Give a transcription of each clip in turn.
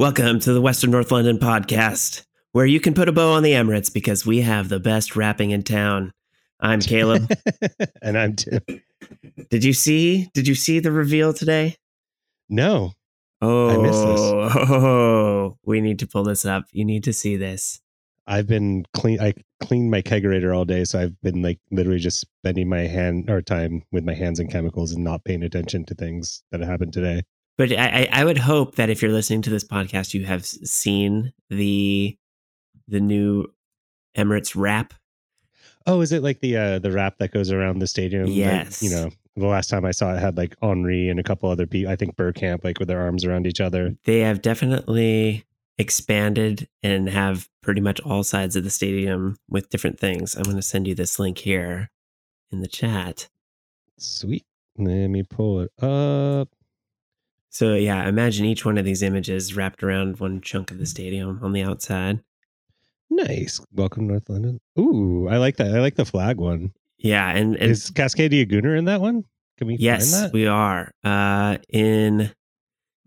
Welcome to the Western North London podcast, where you can put a bow on the Emirates because we have the best rapping in town. I'm Caleb. and I'm Tim. Did you see? Did you see the reveal today? No. Oh, I missed this. oh, we need to pull this up. You need to see this. I've been clean I cleaned my kegerator all day, so I've been like literally just spending my hand or time with my hands and chemicals and not paying attention to things that happened today. But I, I I would hope that if you're listening to this podcast, you have seen the the new Emirates wrap. Oh, is it like the uh the wrap that goes around the stadium? Yes. you know, the last time I saw it had like Henri and a couple other people, I think Bergkamp, like with their arms around each other. They have definitely expanded and have pretty much all sides of the stadium with different things. I'm going to send you this link here in the chat. Sweet. Let me pull it up. So yeah, imagine each one of these images wrapped around one chunk of the stadium on the outside. Nice. Welcome North London. Ooh, I like that. I like the flag one. Yeah, and, and Is Cascadia Gunner in that one? Can we yes, find that? we are uh, in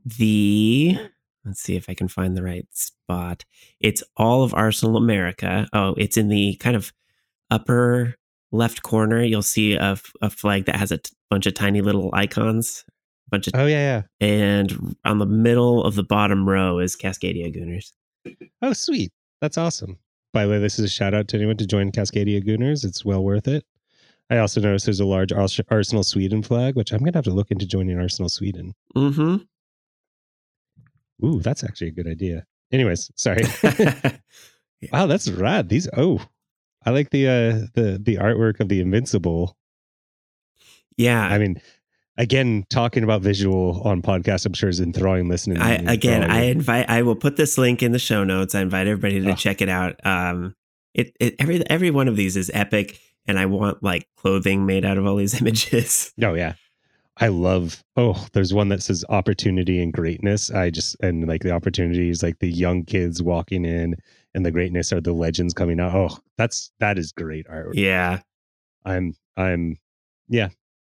the. Let's see if I can find the right spot. It's all of Arsenal America. Oh, it's in the kind of upper left corner. You'll see a, a flag that has a t- bunch of tiny little icons. Bunch of oh yeah, yeah. and on the middle of the bottom row is Cascadia Gooners. Oh, sweet. That's awesome. By the way, this is a shout out to anyone to join Cascadia Gooners. It's well worth it. I also noticed there's a large Ars- Arsenal Sweden flag, which I'm going to have to look into joining Arsenal Sweden. Mm-hmm. Ooh, that's actually a good idea. Anyways, sorry. wow, that's rad. These oh, I like the uh the the artwork of the Invincible. yeah. I mean, again, talking about visual on podcast, I'm sure is enthralling listening. I again, I invite. I will put this link in the show notes. I invite everybody to Oh. check it out. Um, it, it every every one of these is epic, and I want like clothing made out of all these images. Oh yeah. I love oh, there's one that says opportunity and greatness. I just and like the opportunity is like the young kids walking in and the greatness are the legends coming out. Oh, that's that is great artwork. Yeah, I'm I'm yeah.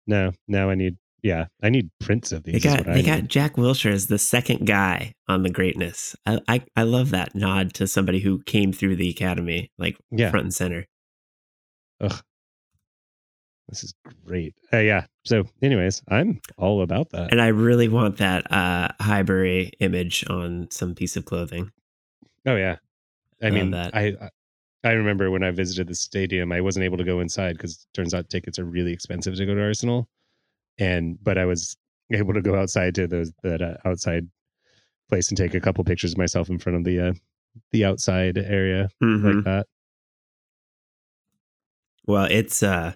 No, now I need yeah, I need prints of these. they got they got. Jack Wilshere as the second guy on the greatness. I, I I love that nod to somebody who came through the academy like Yeah. front and center. Ugh, This is great. Uh, yeah. So anyways, I'm all about that. And I really want that uh Highbury image on some piece of clothing. Oh yeah. I Love mean, that. I I remember when I visited the stadium, I wasn't able to go inside because turns out tickets are really expensive to go to Arsenal, and but I was able to go outside to those that uh, outside place and take a couple pictures of myself in front of the uh, the outside area Mhm. like that. Well, it's uh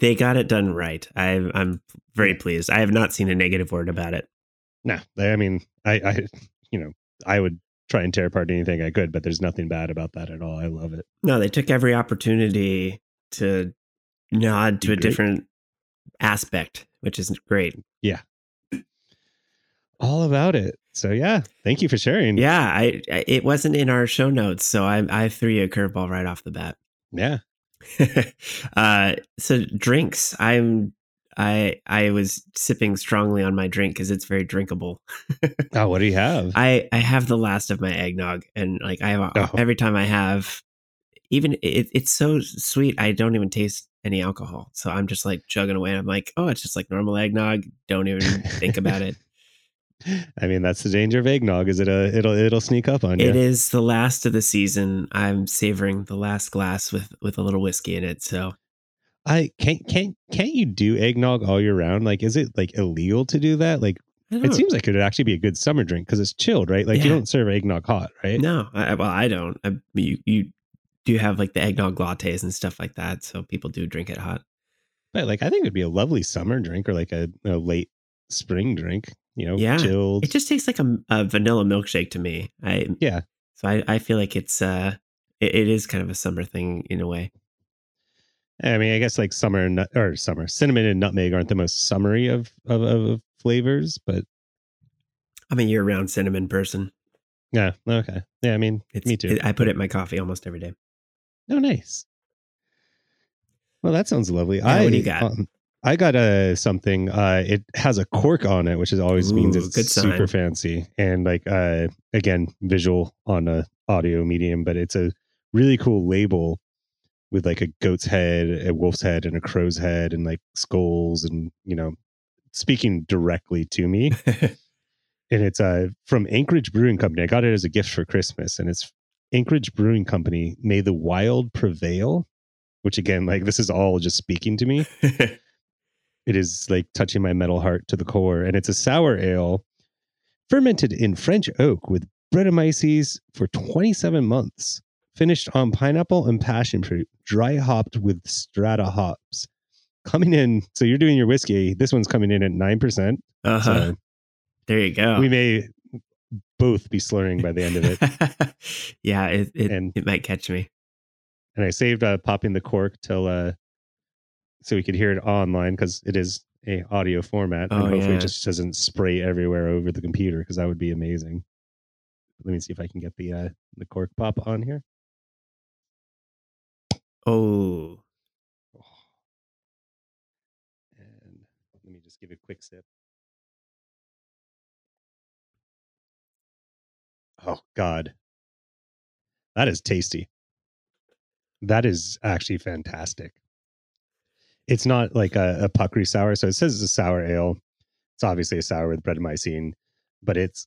they got it done right. I I'm very pleased. I have not seen a negative word about it. No, I mean, I I you know I would try and tear apart anything I could, but there's nothing bad about that at all. I love it. No, they took every opportunity to nod to a different aspect, which is great. Yeah. All about it. So yeah, thank you for sharing. Yeah, I, I it wasn't in our show notes, so I I threw you a curveball right off the bat. yeah. uh so drinks. I'm I I was sipping strongly on my drink because it's very drinkable. Oh, what do you have? I I have the last of my eggnog, and like I have Oh. every time I have, even it, it's so sweet. I don't even taste any alcohol, so I'm just like chugging away. I'm like, oh, it's just like normal eggnog. Don't even think about it. I mean, that's the danger of eggnog. Is it a it'll it'll sneak up on you? It is the last of the season. I'm savoring the last glass with with a little whiskey in it. So I can't can't can't you do eggnog all year round? Like, is it like illegal to do that? Like, it seems like it would actually be a good summer drink because it's chilled, right? Like, you don't serve eggnog hot, right? no. I, well, I don't. I, you you do have like the eggnog lattes and stuff like that, so people do drink it hot. But like, I think it'd be a lovely summer drink or like a, a late spring drink. You know, Yeah. chilled. It just tastes like a, a vanilla milkshake to me. I yeah, So I, I feel like it's uh it, it is kind of a summer thing in a way. I mean, I guess like summer nut or summer cinnamon and nutmeg aren't the most summery of of, of flavors, but I'm a year round cinnamon person. yeah, okay, yeah. I mean, It's, me too. it- I put it in my coffee almost every day. Oh, nice. Well, that sounds lovely. Yeah, I what do you got? Um, I got a something. Uh, it has a cork on it, which is always means it's good super fancy and like uh, again visual on a audio medium, but it's a really cool label with like a goat's head, a wolf's head, and a crow's head, and like skulls, and you know, speaking directly to me. and it's uh, from Anchorage Brewing Company. I got it as a gift for Christmas, and it's Anchorage Brewing Company. May the wild prevail. Which again, like this is all just speaking to me it is like touching my metal heart to the core and it's a sour ale fermented in french oak with brettanomyces for 27 months finished on pineapple and passion fruit dry hopped with strata hops coming in so you're doing your whiskey this one's coming in at 9% uh-huh. so there you go. we may both be slurring by the end of it. Yeah, it it, And- it might catch me. and i saved uh, popping the cork till uh so we could hear it online because it is a audio format and Oh, hopefully yeah. it just doesn't spray everywhere over the computer because that would be amazing. Let me see if i can get the uh the cork pop on here. Oh, and let me just give a quick sip oh god. That is tasty. That is actually fantastic. It's not like a, a puckery sour so it says it's a sour ale. It's obviously a sour with brettanomycin but it's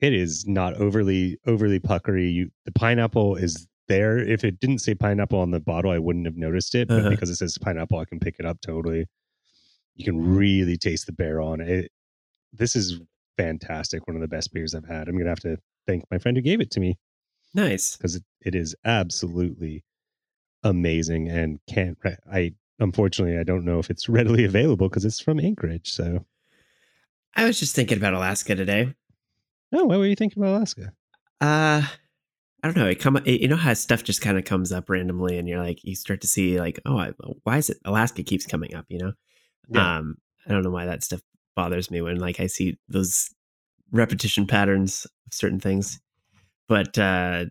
it is not overly overly puckery. You the pineapple is there. If it didn't say pineapple on the bottle i wouldn't have noticed it but Uh-huh. because it says pineapple i can pick it up totally. You can really taste the barrel on it. This is fantastic. One of the best beers i've had. I'm gonna have to thank my friend who gave it to me nice. because it, it is absolutely amazing and can't re- i unfortunately i don't know if it's readily available because it's from anchorage so I was just thinking about Alaska today. oh why were you thinking about alaska Uh I don't know. It come it, you know how stuff just kind of comes up randomly, and you're like, you start to see like, oh, I, why is it Alaska keeps coming up? You know, Yeah. um, I don't know why that stuff bothers me when like I see those repetition patterns certain things. But uh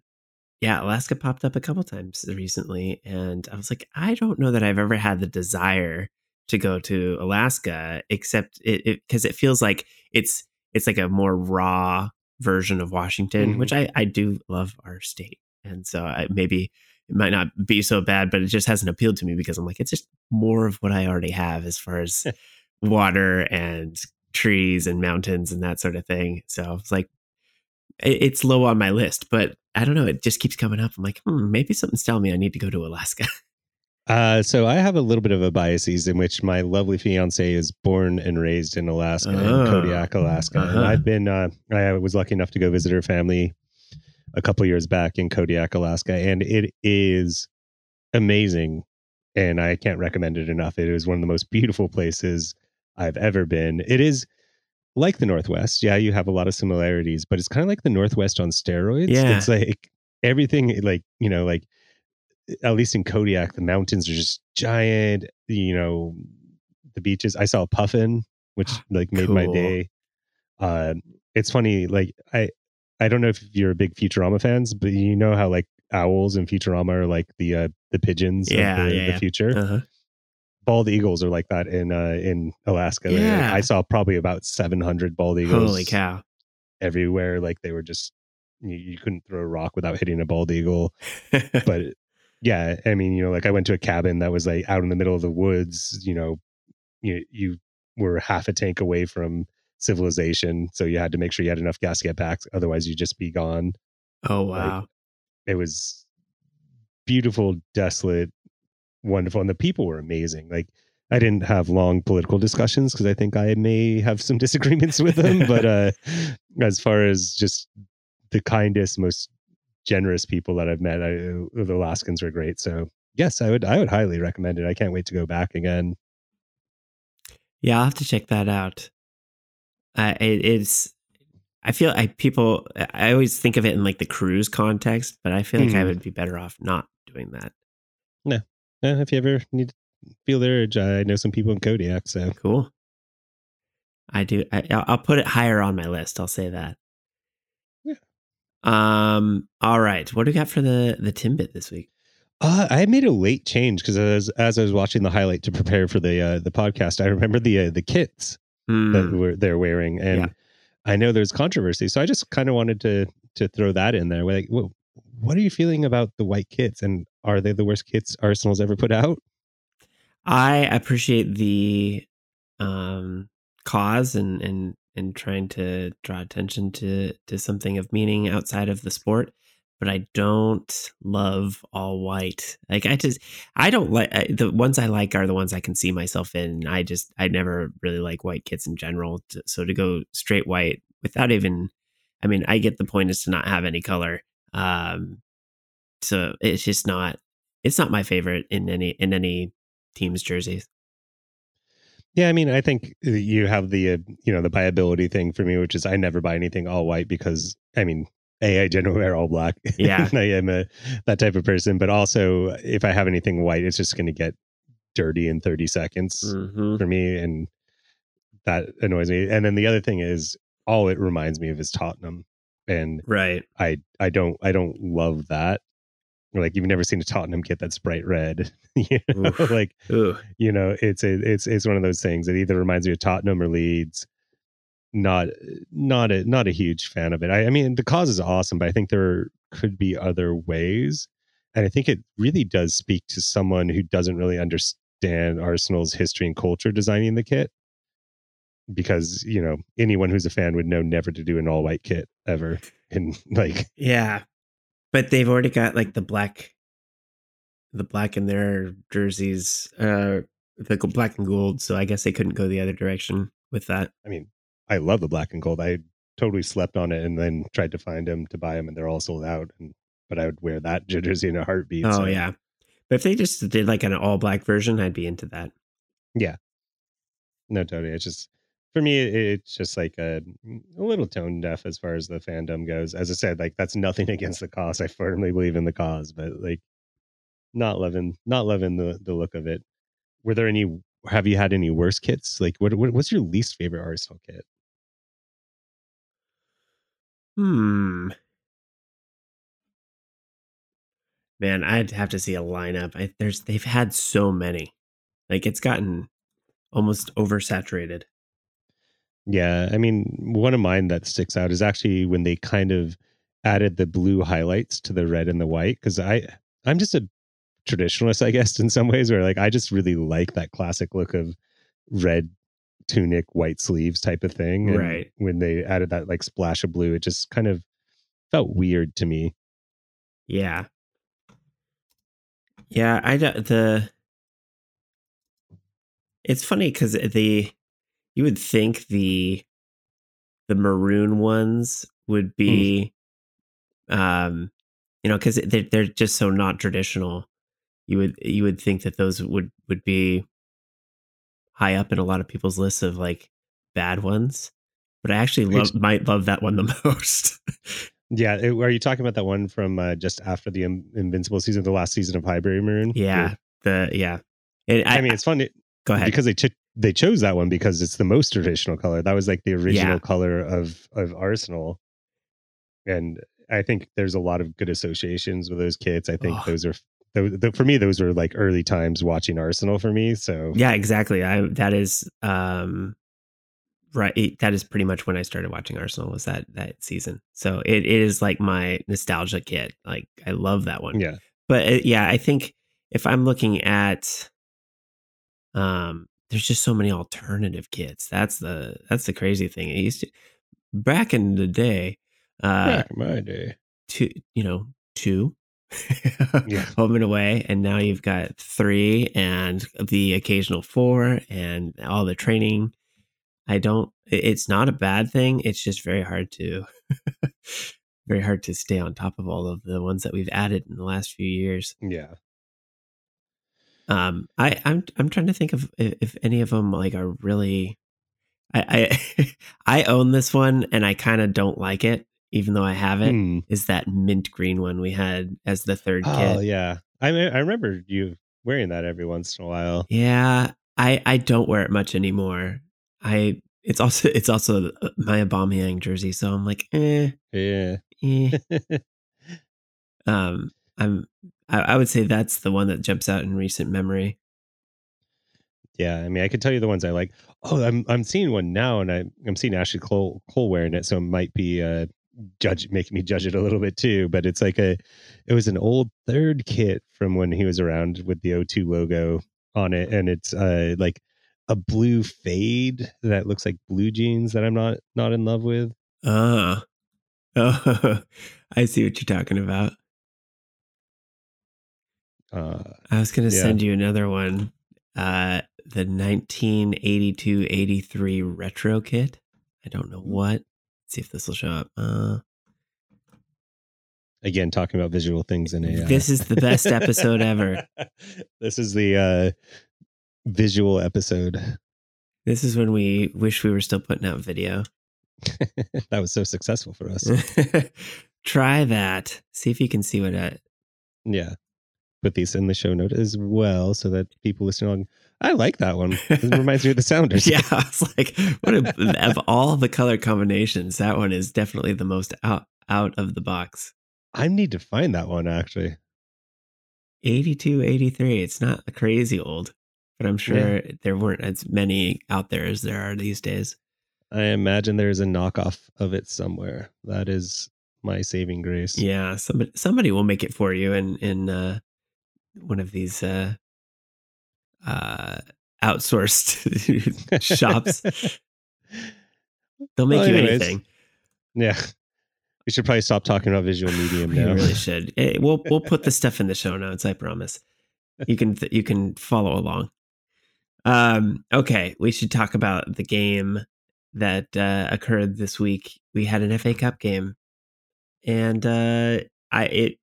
yeah, Alaska popped up a couple times recently, and I was like, I don't know that I've ever had the desire to go to Alaska, except it because it, feels like it's it's like a more raw version of Washington, Mhm. which I I do love our state, and so I, maybe it might not be so bad, but it just hasn't appealed to me because I'm like it's just more of what I already have as far as water and trees and mountains and that sort of thing. So it's like it- it's low on my list, but I don't know. It just keeps coming up. I'm like, hmm, maybe something's telling me I need to go to Alaska. Uh, so I have a little bit of a biases in which my lovely fiance is born and raised in Alaska, Oh. in Kodiak, Alaska. And Uh-huh. I've been, uh, I was lucky enough to go visit her family a couple years back in Kodiak, Alaska, and it is amazing. And I can't recommend it enough. It is one of the most beautiful places I've ever been. It is like the Northwest. Yeah, you have a lot of similarities, but it's kind of like the Northwest on steroids. Yeah. It's like everything, like, you know, like at least in Kodiak, the mountains are just giant. You know, the beaches. I saw a puffin, which like made my day. Uh, it's funny. Like I, I don't know if you're a big Futurama fans, but you know how like owls in Futurama are like the uh, the pigeons Yeah, of the, yeah, the yeah. future. Uh-huh. Bald eagles are like that in uh, in Alaska. Yeah. I saw probably about 700 bald eagles Holy cow! everywhere. Like they were just you, you couldn't throw a rock without hitting a bald eagle but yeah i mean you know like i went to a cabin that was like out in the middle of the woods you know you you were half a tank away from civilization so you had to make sure you had enough gas to get back otherwise you'd just be gone oh wow! it was beautiful desolate wonderful and the people were amazing like i didn't have long political discussions because i think i may have some disagreements with them but uh as far as just the kindest most generous people that i've met I, the alaskans were great so yes i would i would highly recommend it i can't wait to go back again Yeah, I'll have to check that out. Uh, it, it's. I feel I people. I always think of it in like the cruise context, but I feel like I Mhm. would be better off not doing that. Uh, if you ever need to feel the urge i know some people in kodiak so Cool. I do. I, I'll put it higher on my list. I'll say that. Yeah. Um. All right. What do we got for the the Timbit this week? Uh, I made a late change because as as I was watching the highlight to prepare for the uh, the podcast, I remember the uh, the kits that Mm, were they're wearing, and Yeah. I know there's controversy, so I just kind of wanted to to throw that in there. Like, what what are you feeling about the white kits, and are they the worst kits Arsenal's ever put out? I appreciate the um, cause and and and trying to draw attention to to something of meaning outside of the sport, but I don't love all white. Like I just I don't like the ones I like are the ones I can see myself in. I just I never really like white kits in general. So to go straight white without even, I mean, I get the point is to not have any color. Um, so it's just not it's not my favorite in any in any team's jerseys. Yeah, I mean, I think you have the uh, you know the buyability thing for me, which is I never buy anything all white because I mean, a I generally wear all black. Yeah. I am a that type of person, but also if I have anything white, it's just going to get dirty in thirty seconds Mm-hmm. for me, and that annoys me. And then the other thing is, all it reminds me of is Tottenham, and Right. I I don't I don't love that. Like you've never seen a Tottenham kit that's bright red, you know? Oof. like Ooh. you know it's a, it's it's one of those things that either reminds me of Tottenham or Leeds. Not not a not a huge fan of it. I, I mean the cause is awesome, but I think there could be other ways, and I think it really does speak to someone who doesn't really understand Arsenal's history and culture designing the kit. Because you know anyone who's a fan would know never to do an all white kit ever, and like Yeah. But they've already got like the black the black in their jerseys, uh the black and gold, so I guess they couldn't go the other direction with that. I mean, I love the black and gold. I totally slept on it and then tried to find them to buy them, and they're all sold out. And but I would wear that jersey in a heartbeat. Oh so, yeah. But if they just did like an all black version, I'd be into that. Yeah. No, totally. It's just for me, it's just like a, a little tone deaf as far as the fandom goes. As I said, like that's nothing against the cause. I firmly believe in the cause, but like not loving, not loving the the look of it. Were there any? Have you had any worse kits? Like, what, what what's your least favorite Arsenal kit? Hmm. Man, I'd have to see a lineup. I, there's they've had so many. Like it's gotten almost oversaturated. Yeah, I mean, one of mine that sticks out is actually when they kind of added the blue highlights to the red and the white because I I'm just a traditionalist, I guess, in some ways, where like I just really like that classic look of red tunic, white sleeves type of thing. And Right. When they added that like splash of blue, it just kind of felt weird to me. Yeah. Yeah, I the It's funny cuz the you would think the the maroon ones would be um you know cuz they're, they're just so not traditional. You would you would think that those would would be high up in a lot of people's lists of like bad ones. But I actually love It's- might love that one the most. Yeah, it- are you talking about that one from uh, just after the In- Invincible season, the last season of Highbury Maroon? yeah. The yeah. I, I, mean, it's fun. go ahead. because they ch- they chose that one because it's the most traditional color. That was like the original Yeah. color of of Arsenal, and I think there's a lot of good associations with those kits. I think Oh. those are tho- tho- for me. Those were like early times watching Arsenal for me. So Yeah, exactly. I that is um right that is pretty much when I started watching Arsenal was that that season. So it, it is like my nostalgia kit. Like I love that one. yeah, But uh, yeah, I think if I'm looking at um there's just so many alternative kits. That's the that's the crazy thing. It used to back in the day uh back in my day. two you know two Yeah. home and away and now you've got three and the occasional four and all the training i don't it's not a bad thing it's just very hard to very hard to stay on top of all of the ones that we've added in the last few years Yeah, um i i'm i'm trying to think of if, any of them like are really i i i own this one and i kind of don't like it even though i have it is Hmm. that mint green one we had as the third Oh kit yeah, I I remember you wearing that every once in a while. Yeah, I I don't wear it much anymore. I it's also it's also my Aubameyang jersey, so I'm like, eh, Yeah. eh. Um, I'm I, I would say that's the one that jumps out in recent memory. Yeah, I mean, I could tell you the ones I like. Oh, I'm I'm seeing one now, and I I'm seeing Ashley Cole Cole wearing it, so it might be uh judge making me judge it a little bit too. But it's like a it was an old third kit from when he was around with the O2 logo on it, and it's uh like a blue fade that looks like blue jeans that I'm not not in love with. Ah, oh, I see what you're talking about. Uh, I was going to yeah. send you another one. Uh, the 1982-83 retro kit. I don't know what. Let's see if this will show up. Uh, again, talking about visual things in AI. this is the best episode ever. this is the uh visual episode. This is when we wish we were still putting out video. that was so successful for us. Try that. See if you can see what I. Yeah. Put these in the show note as well so that people listening on I like that one. It reminds me of the Sounders. Yeah, I was like, what a, of all the color combinations, that one is definitely the most out out of the box. I need to find that one actually. 82, 83. It's not crazy old, but I'm sure Yeah. there weren't as many out there as there are these days. I imagine there's a knockoff of it somewhere. That is my saving grace. Yeah, somebody somebody will make it for you in in uh, one of these uh, uh, outsourced shops. They'll make Well, you anyways, anything. Yeah. We should probably stop talking about visual medium now. We really should. Eh, we'll we'll put the stuff in the show notes. I promise. You can you can follow along. Um. Okay, we should talk about the game that uh, occurred this week. We had an FA Cup game, and uh, I it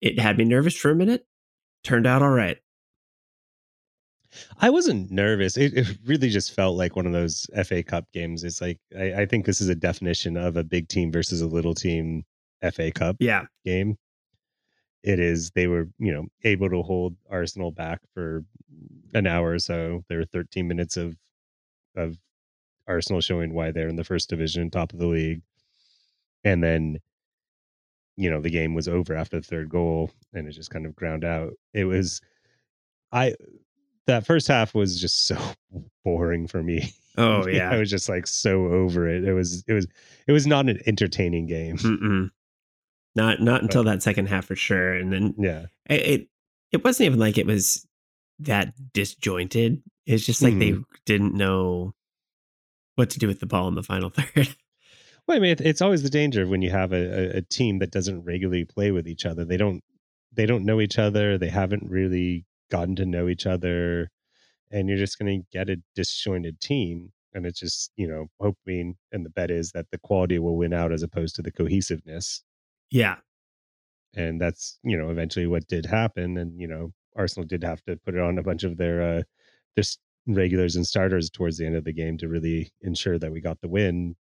it had me nervous for a minute. Turned out all right. I wasn't nervous. It, it really just felt like one of those FA Cup games. It's like I, I think this is a definition of a big team versus a little team FA Cup Yeah. game. It is they were, you know, able to hold Arsenal back for an hour or so. There were 13 minutes of of Arsenal showing why they're in the first division, top of the league. And then, you know, the game was over after the third goal and it just kind of ground out. It was I that first half was just so boring for me. Oh yeah I was just like so over it. It was it was it was not an entertaining game. Mm-mm. Not not until that second half for sure, and then Yeah. it it, it wasn't even like it was that disjointed. It's just like they mm-hmm. didn't know what to do with the ball in the final third. Well, I mean, it's always the danger when you have a, a, team that doesn't regularly play with each other. They don't they don't know each other. They haven't really gotten to know each other, and you're just going to get a disjointed team. And it's just you know hoping, and the bet is that the quality will win out as opposed to the cohesiveness. yeah, And that's you know eventually what did happen. And you know Arsenal did have to put it on a bunch of their uh, their regulars and starters towards the end of the game to really ensure that we got the win.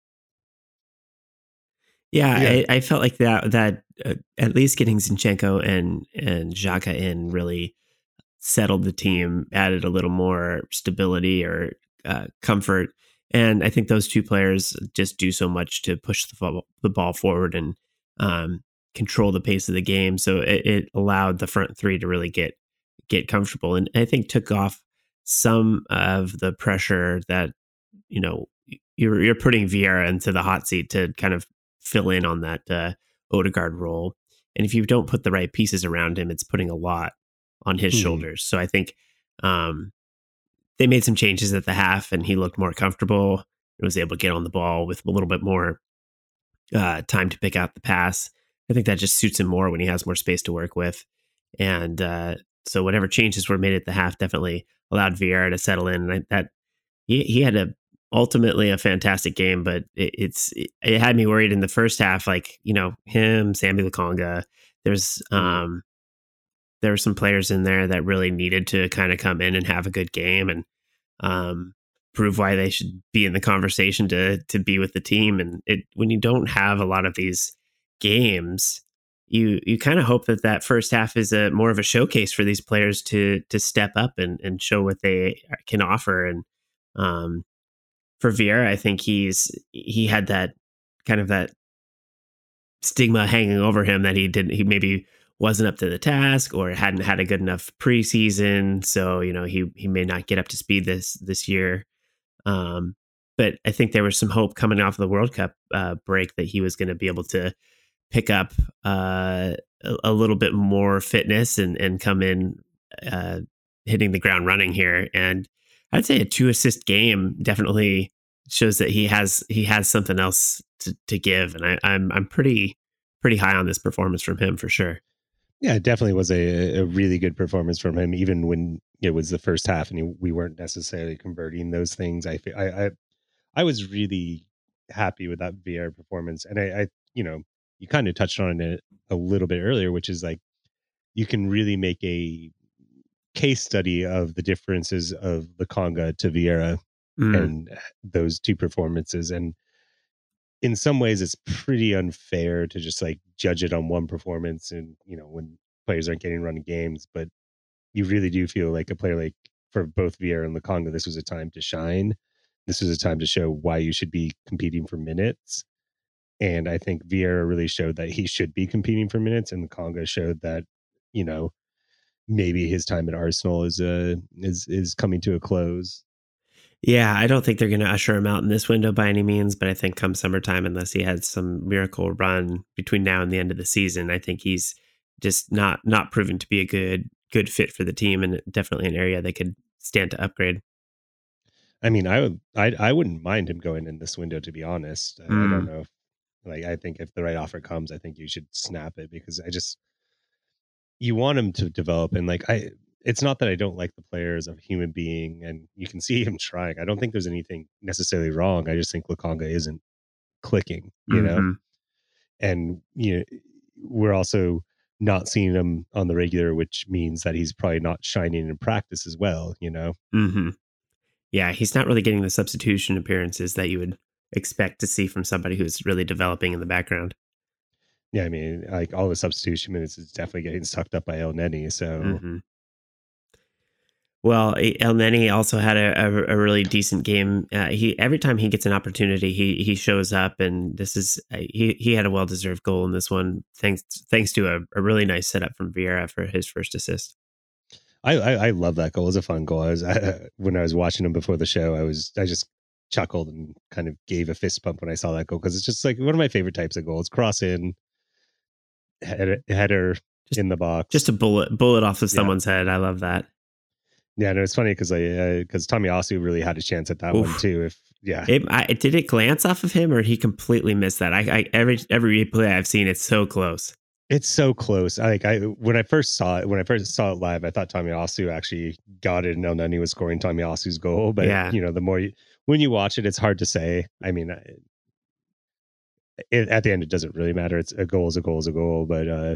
Yeah. Yeah. I, I felt like that that uh, at least getting Zinchenko and and Xhaka in really settled the team, added a little more stability or uh, comfort. And I think those two players just do so much to push the, ball, the ball forward and um, control the pace of the game. So it, it allowed the front three to really get get comfortable, and I think took off some of the pressure that you know you're you're putting Vieira into the hot seat to kind of fill in on that uh, Odegaard role. And if you don't put the right pieces around him, it's putting a lot on his Mhm. shoulders. So I think um, they made some changes at the half, and he looked more comfortable. and was able to get on the ball with a little bit more uh, time to pick out the pass. I think that just suits him more when he has more space to work with. And uh, so whatever changes were made at the half definitely allowed Vieira to settle in. And I, that he he had a ultimately a fantastic game, but it, it's it, it had me worried in the first half. Like you know him, Sambi Lokonga. There's um there were some players in there that really needed to kind of come in and have a good game and um prove why they should be in the conversation to to be with the team. And it when you don't have a lot of these games, you you kind of hope that that first half is a more of a showcase for these players to to step up and and show what they can offer. And um, for Vieira, I think he's he had that kind of that stigma hanging over him that he didn't he maybe wasn't up to the task or hadn't had a good enough preseason. So, you know, he he may not get up to speed this this year. Um, but I think there was some hope coming off of the World Cup uh, break that he was going to be able to pick up uh, a, a, little bit more fitness and and come in uh, hitting the ground running here. And I'd say a two assist game definitely shows that he has he has something else to, to give. And I, I'm I'm pretty pretty high on this performance from him for sure. Yeah, it definitely was a, a really good performance from him, even when it was the first half and we weren't necessarily converting those things. I, I, I, I was really happy with that Vieira performance, and I, I you know, you kind of touched on it a little bit earlier, which is like you can really make a case study of the differences of Lokonga to Vieira mm. and those two performances, and in some ways it's pretty unfair to just like judge it on one performance and you know when players aren't getting run games but you really do feel like a player like for both Vieira and Lokonga this was a time to shine this was a time to show why you should be competing for minutes and I think Vieira really showed that he should be competing for minutes and Lokonga showed that you know maybe his time at Arsenal is uh is is coming to a close yeah, I don't think they're going to usher him out in this window by any means, but I think come summertime, unless he has some miracle run between now and the end of the season, I think he's just not not proven to be a good good fit for the team, and definitely an area they could stand to upgrade. I mean, I would I I wouldn't mind him going in this window, to be honest. Mm. I don't mm. know. If, like, I think if the right offer comes, I think you should snap it because I just you want him to develop and like I it's not that I don't like the player as a human being, and you can see him trying. I don't think there's anything necessarily wrong. I just think Lokonga isn't clicking, you mm-hmm. know. And you know, we're also not seeing him on the regular, which means that he's probably not shining in practice as well, you know. Mm-hmm. Yeah, he's not really getting the substitution appearances that you would expect to see from somebody who's really developing in the background. Yeah, I mean, like all the substitution minutes is definitely getting sucked up by Elneny. So mm-hmm. Well, Elneny also had a, a, a, really decent game. Uh, he every time he gets an opportunity, he he shows up, and this is uh, he he had a well deserved goal in this one, thanks thanks to a, a really nice setup from Vieira for his first assist. I, I, I love that goal. It was a fun goal. I was I, when I was watching him before the show, I was I just chuckled and kind of gave a fist pump when I saw that goal because it's just like one of my favorite types of goals: cross in, header, header just, in the box, just a bullet bullet off of someone's yeah. head. I love that. Yeah, no, it's funny because I because uh, Tomiyasu really had a chance at that Oof. one too. If yeah, it, I, did it glance off of him or he completely missed that? I, I every every replay I've seen, it's so close. It's so close. I, like I when I first saw it, when I first saw it live, I thought Tomiyasu actually got it, and Elneny was scoring Tomiyasu's goal. But yeah. you know, the more you, when you watch it, it's hard to say. I mean, it, at the end, it doesn't really matter. It's a goal is a goal is a goal. But uh,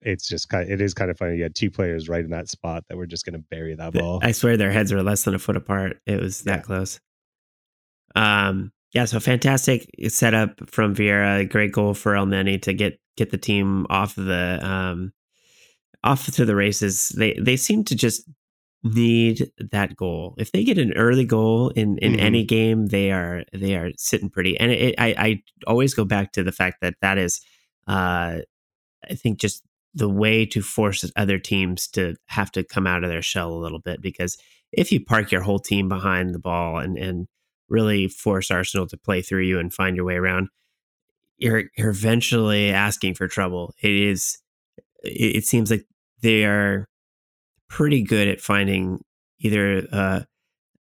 it's just kind of, it is kind of funny. You had two players right in that spot that were just going to bury that ball. I swear their heads were less than a foot apart. It was that yeah. close. Um, yeah, so fantastic setup from Vieira. Great goal for El Elneny to get get the team off the um, off to the races. They they seem to just need that goal. If they get an early goal in in mm-hmm. any game, they are they are sitting pretty. And it, I I always go back to the fact that that is uh, I think just the way to force other teams to have to come out of their shell a little bit because if you park your whole team behind the ball and and really force Arsenal to play through you and find your way around, you're you're eventually asking for trouble. It is it, it seems like they are pretty good at finding either uh,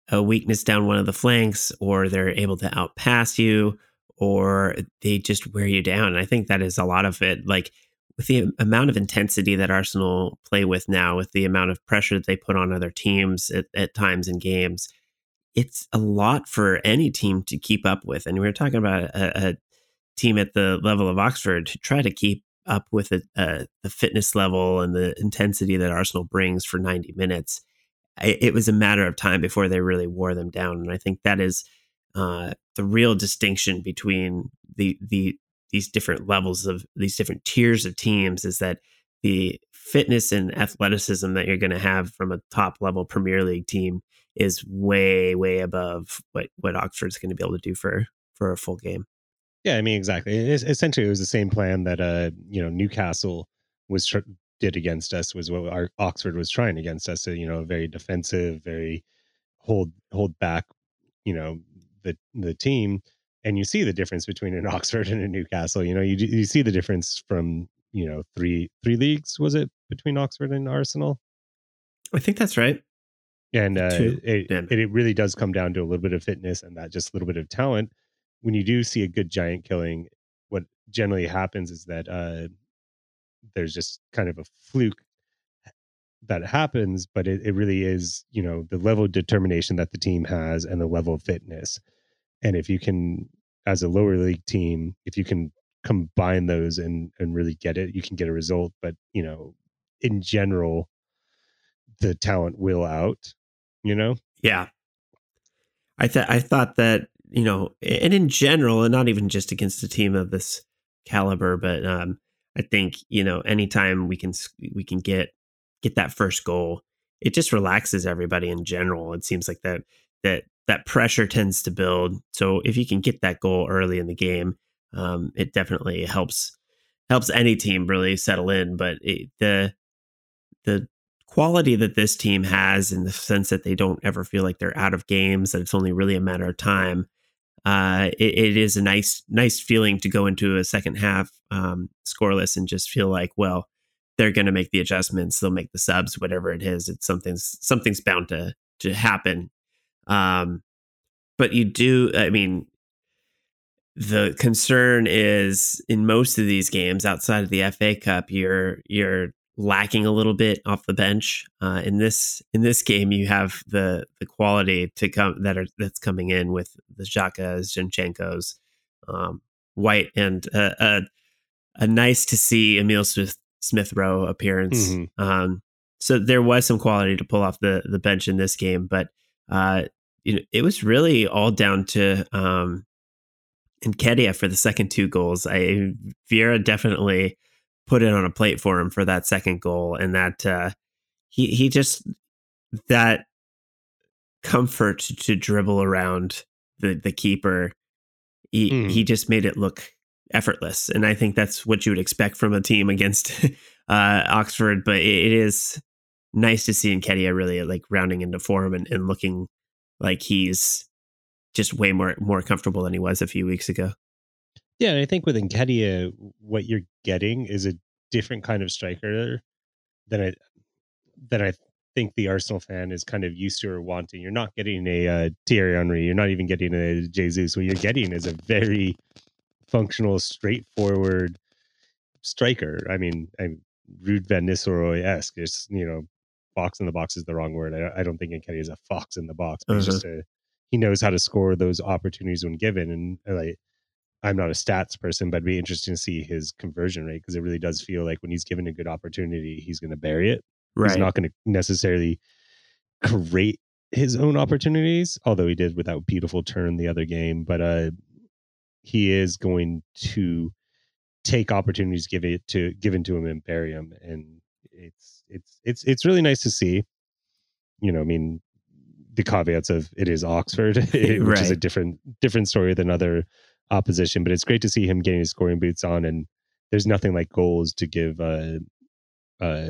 a weakness down one of the flanks or they're able to outpass you or they just wear you down. And I think that is a lot of it. Like with the amount of intensity that Arsenal play with now, with the amount of pressure that they put on other teams at, at times in games, it's a lot for any team to keep up with. And we are talking about a, a, team at the level of Oxford to try to keep up with a, a, the fitness level and the intensity that Arsenal brings for 90 minutes. It, it, was a matter of time before they really wore them down. And I think that is uh, the real distinction between the the these different levels of these different tiers of teams is that the fitness and athleticism that you're going to have from a top level Premier League team is way way above what what Oxford's going to be able to do for for a full game. Yeah, I mean exactly. It's, essentially, it was the same plan that uh you know Newcastle was tr- did against us was what our Oxford was trying against us. So, you know, very defensive, very hold hold back, you know, the the team. And you see the difference between an Oxford and a Newcastle. You know, you you see the difference from you know three three leagues was it between Oxford and Arsenal? I think that's right. And uh, it, it it really does come down to a little bit of fitness and that just a little bit of talent. When you do see a good giant killing, what generally happens is that uh, there's just kind of a fluke that happens, but it, it really is, you know, the level of determination that the team has and the level of fitness. And if you can, as a lower league team, if you can combine those and and really get it, you can get a result. But you know, in general, the talent will out. You know. Yeah. I thought I thought that you know, and in general, and not even just against a team of this caliber, but um, I think you know, anytime we can we can get get that first goal, it just relaxes everybody in general. It seems like that that that pressure tends to build. So if you can get that goal early in the game, um, it definitely helps helps any team really settle in. But it, the the quality that this team has in the sense that they don't ever feel like they're out of games, that it's only really a matter of time. Uh, it, it is a nice, nice feeling to go into a second half um, scoreless and just feel like, well, they're going to make the adjustments. They'll make the subs, whatever it is. It's something's something's bound to to happen. Um, but you do. I mean, the concern is in most of these games outside of the FA Cup, you're you're lacking a little bit off the bench. Uh, in this in this game, you have the the quality to come that are that's coming in with the Xhakas, Zinchenko's, um, White, and uh, a a nice to see Emil Smith Smith Rowe appearance. Mm-hmm. Um, so there was some quality to pull off the the bench in this game, but uh, you know, it was really all down to um, Nketiah for the second two goals. I Vieira definitely put it on a plate for him for that second goal, and that uh, he he just that comfort to dribble around the the keeper. He mm. he just made it look effortless. And I think that's what you would expect from a team against uh, Oxford. But it, it is nice to see Nketiah really like rounding into form and, and looking like he's just way more more comfortable than he was a few weeks ago. Yeah, and I think with Nketiah, what you're getting is a different kind of striker than I than I think the Arsenal fan is kind of used to or wanting. You're not getting a uh, Thierry Henry. You're not even getting a Jesus. What you're getting is a very functional, straightforward striker. I mean, I'm Ruud van Nistelrooy esque. It's you know, fox in the box is the wrong word. I, I don't think Nketiah is a fox in the box, but he's just a he knows how to score those opportunities when given. And uh, like, I'm not a stats person, but it'd be interesting to see his conversion rate because it really does feel like when he's given a good opportunity, he's going to bury it. Right. He's not going to necessarily create his own opportunities, although he did without beautiful turn the other game. But uh, he is going to take opportunities give it to given to him and bury him and it's it's it's it's really nice to see you know i mean the caveats of it is oxford which right. is a different different story than other opposition but it's great to see him getting his scoring boots on and there's nothing like goals to give uh uh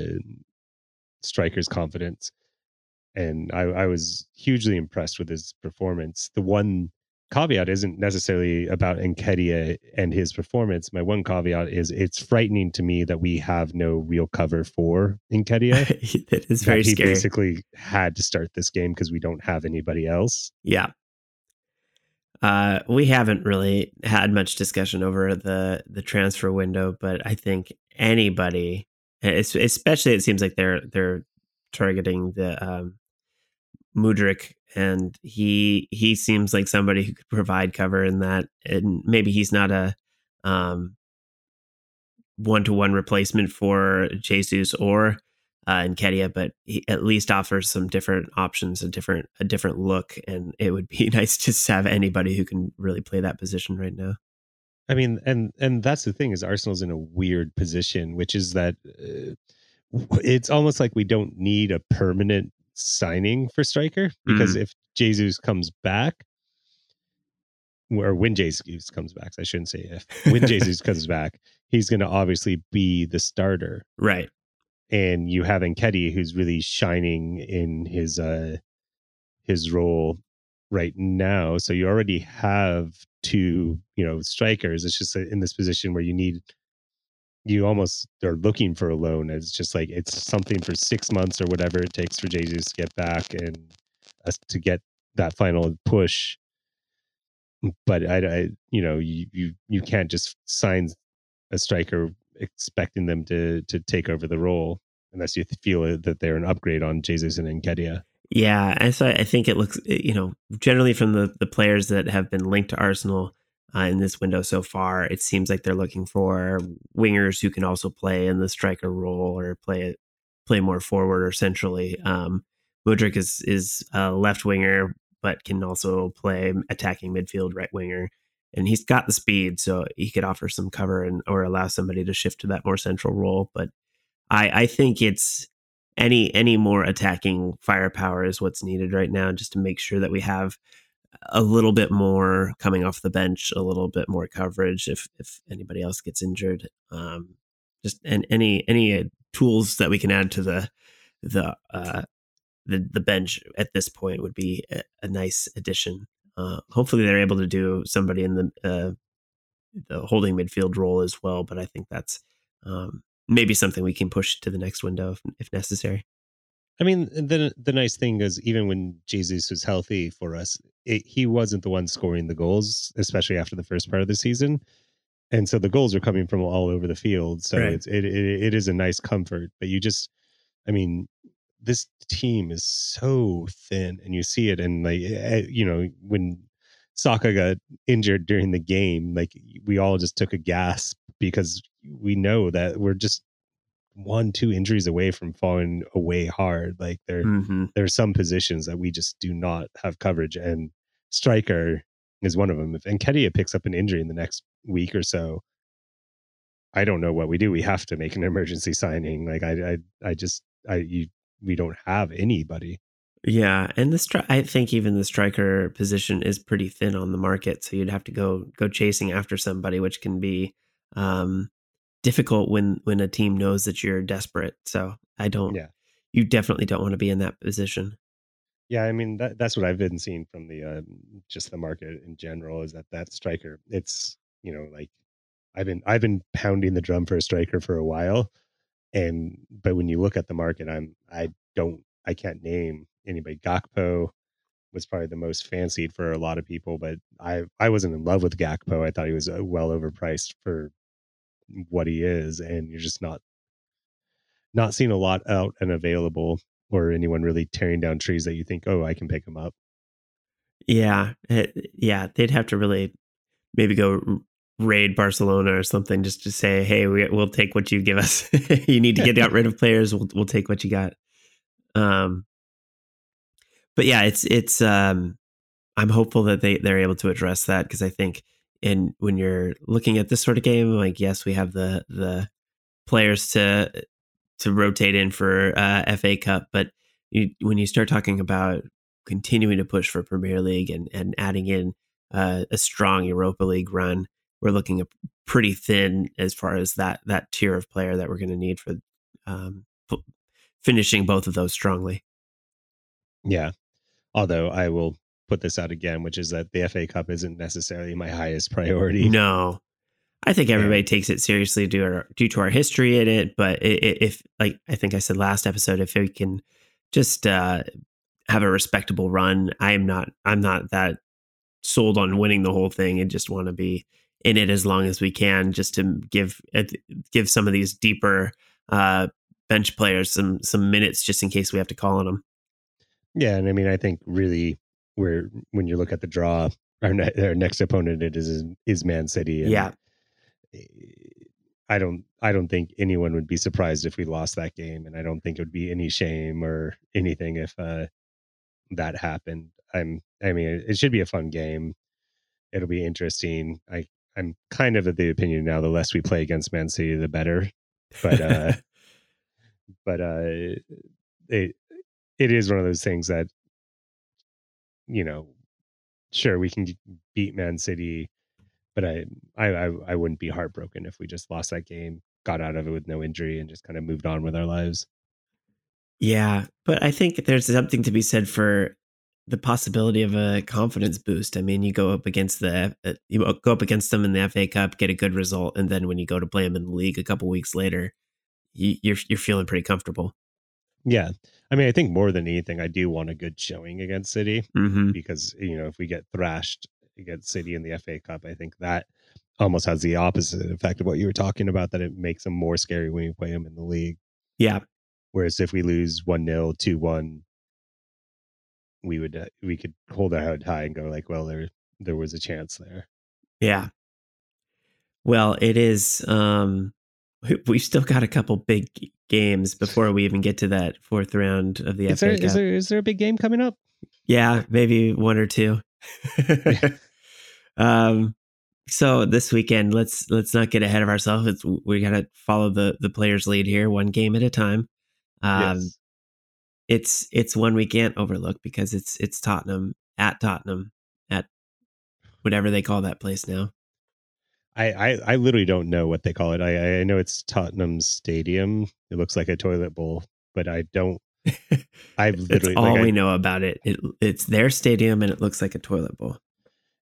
strikers confidence and I, I was hugely impressed with his performance the one caveat isn't necessarily about Nketiah and his performance. My one caveat is it's frightening to me that we have no real cover for Nketiah. it is very he scary. basically had to start this game because we don't have anybody else. Yeah. Uh, we haven't really had much discussion over the the transfer window, but I think anybody, especially it seems like they're they're targeting the um, Mudryk and he he seems like somebody who could provide cover in that and maybe he's not a um one-to-one replacement for Jesus or uh, Nketiah, but he at least offers some different options, a different a different look, and it would be nice to have anybody who can really play that position right now. I mean, and and that's the thing is Arsenal's in a weird position, which is that uh, it's almost like we don't need a permanent signing for striker because mm. if Jesus comes back, or when Jesus comes back, I shouldn't say if when Jesus comes back, he's going to obviously be the starter, right? And you have Nketiah who's really shining in his uh his role right now. So you already have two, you know, strikers. It's just in this position where you need you almost are looking for a loan. It's just like it's something for six months or whatever it takes for Jesus to get back and us to get that final push. But I, I you know, you you you can't just sign a striker expecting them to to take over the role unless you feel that they're an upgrade on Jesus and Nketiah. Yeah, I so I think it looks you know generally from the the players that have been linked to Arsenal uh, in this window so far, it seems like they're looking for wingers who can also play in the striker role or play play more forward or centrally. Um, Mudryk is is a left winger, but can also play attacking midfield right winger, and he's got the speed, so he could offer some cover and or allow somebody to shift to that more central role. But I I think it's any any more attacking firepower is what's needed right now just to make sure that we have a little bit more coming off the bench, a little bit more coverage if if anybody else gets injured. Um, just and any any uh, tools that we can add to the the uh, the the bench at this point would be a, a nice addition. Uh, hopefully, they're able to do somebody in the uh, the holding midfield role as well. But I think that's um, maybe something we can push to the next window if, if necessary. I mean, the the nice thing is even when Jesus was healthy for us, it, he wasn't the one scoring the goals, especially after the first part of the season. And so the goals are coming from all over the field. So right. it's it, it it is a nice comfort. But you just, I mean, this team is so thin, and you see it. And like eh, you know, when Saka got injured during the game, like we all just took a gasp because we know that we're just one two injuries away from falling away hard like there mm-hmm. there are some positions that we just do not have coverage and striker is one of them if Nketiah picks up an injury in the next week or so I don't know what we do we have to make an emergency signing like I I, I just I you we don't have anybody yeah, and the stri- I think even the striker position is pretty thin on the market, so you'd have to go go chasing after somebody, which can be um, difficult when when a team knows that you're desperate. So I don't. Yeah. You definitely don't want to be in that position. Yeah, I mean that that's what I've been seeing from the uh, just the market in general is that that striker. It's you know like I've been I've been pounding the drum for a striker for a while, and but when you look at the market, I'm I don't I can't name anybody. Gakpo was probably the most fancied for a lot of people, but I I wasn't in love with Gakpo. I thought he was uh, well overpriced for what he is and you're just not not seeing a lot out and available or anyone really tearing down trees that you think oh i can pick them up yeah it, yeah they'd have to really maybe go raid barcelona or something just to say hey we, will take what you give us. You need to get got rid of players. We'll, we'll take what you got. Um but yeah it's it's um i'm hopeful that they they're able to address that because i think and when you're looking at this sort of game like yes we have the the players to to rotate in for uh, FA Cup but you, when you start talking about continuing to push for Premier League and and adding in uh, a strong Europa League run we're looking pretty thin as far as that that tier of player that we're going to need for um, p- finishing both of those strongly yeah although I will put this out again, which is that the FA Cup isn't necessarily my highest priority. No, I think everybody yeah. takes it seriously due, our, due to our history in it. But if, like I think I said last episode, if we can just uh, have a respectable run, I'm not. I'm not that sold on winning the whole thing, and just want to be in it as long as we can, just to give uh, give some of these deeper uh, bench players some some minutes, just in case we have to call on them. Yeah, and I mean, I think really where when you look at the draw, our, ne- our next opponent it is is Man City. yeah, I don't I don't think anyone would be surprised if we lost that game, and I don't think it would be any shame or anything if uh, that happened. I'm I mean it should be a fun game. It'll be interesting. I I'm kind of of the opinion now the less we play against Man City the better. But uh but uh it it is one of those things that you know, sure we can beat Man City, but I I I, I wouldn't be heartbroken if we just lost that game got out of it with no injury and just kind of moved on with our lives. Yeah, but I think there's something to be said for the possibility of a confidence boost. I mean, you go up against the uh, you go up against them in the FA Cup, get a good result, and then when you go to play them in the league a couple weeks later, you, you're you're feeling pretty comfortable. Yeah, I mean, I think more than anything, I do want a good showing against City hmm because you know if we get thrashed against City in the FA Cup, I think that almost has the opposite effect of what you were talking about. That it makes them more scary when you play them in the league. Yeah, Whereas if we lose one 0 two one, we would uh, we could hold our head high and go like, well, there there was a chance there. yeah. Well, it is. Um, we- we've still got a couple big games before we even get to that fourth round of the Is there is there is there a big game coming up? Yeah, maybe one or two. um, so this weekend, let's let's not get ahead of ourselves. It's, we got to follow the the players' lead here, one game at a time. Um, yes. It's it's one we can't overlook because it's it's Tottenham at Tottenham at whatever they call that place now. I, I I literally don't know what they call it. I I know it's Tottenham Stadium. It looks like a toilet bowl, but I don't. I've literally all like, I- we know about it. It it's their stadium and it looks like a toilet bowl.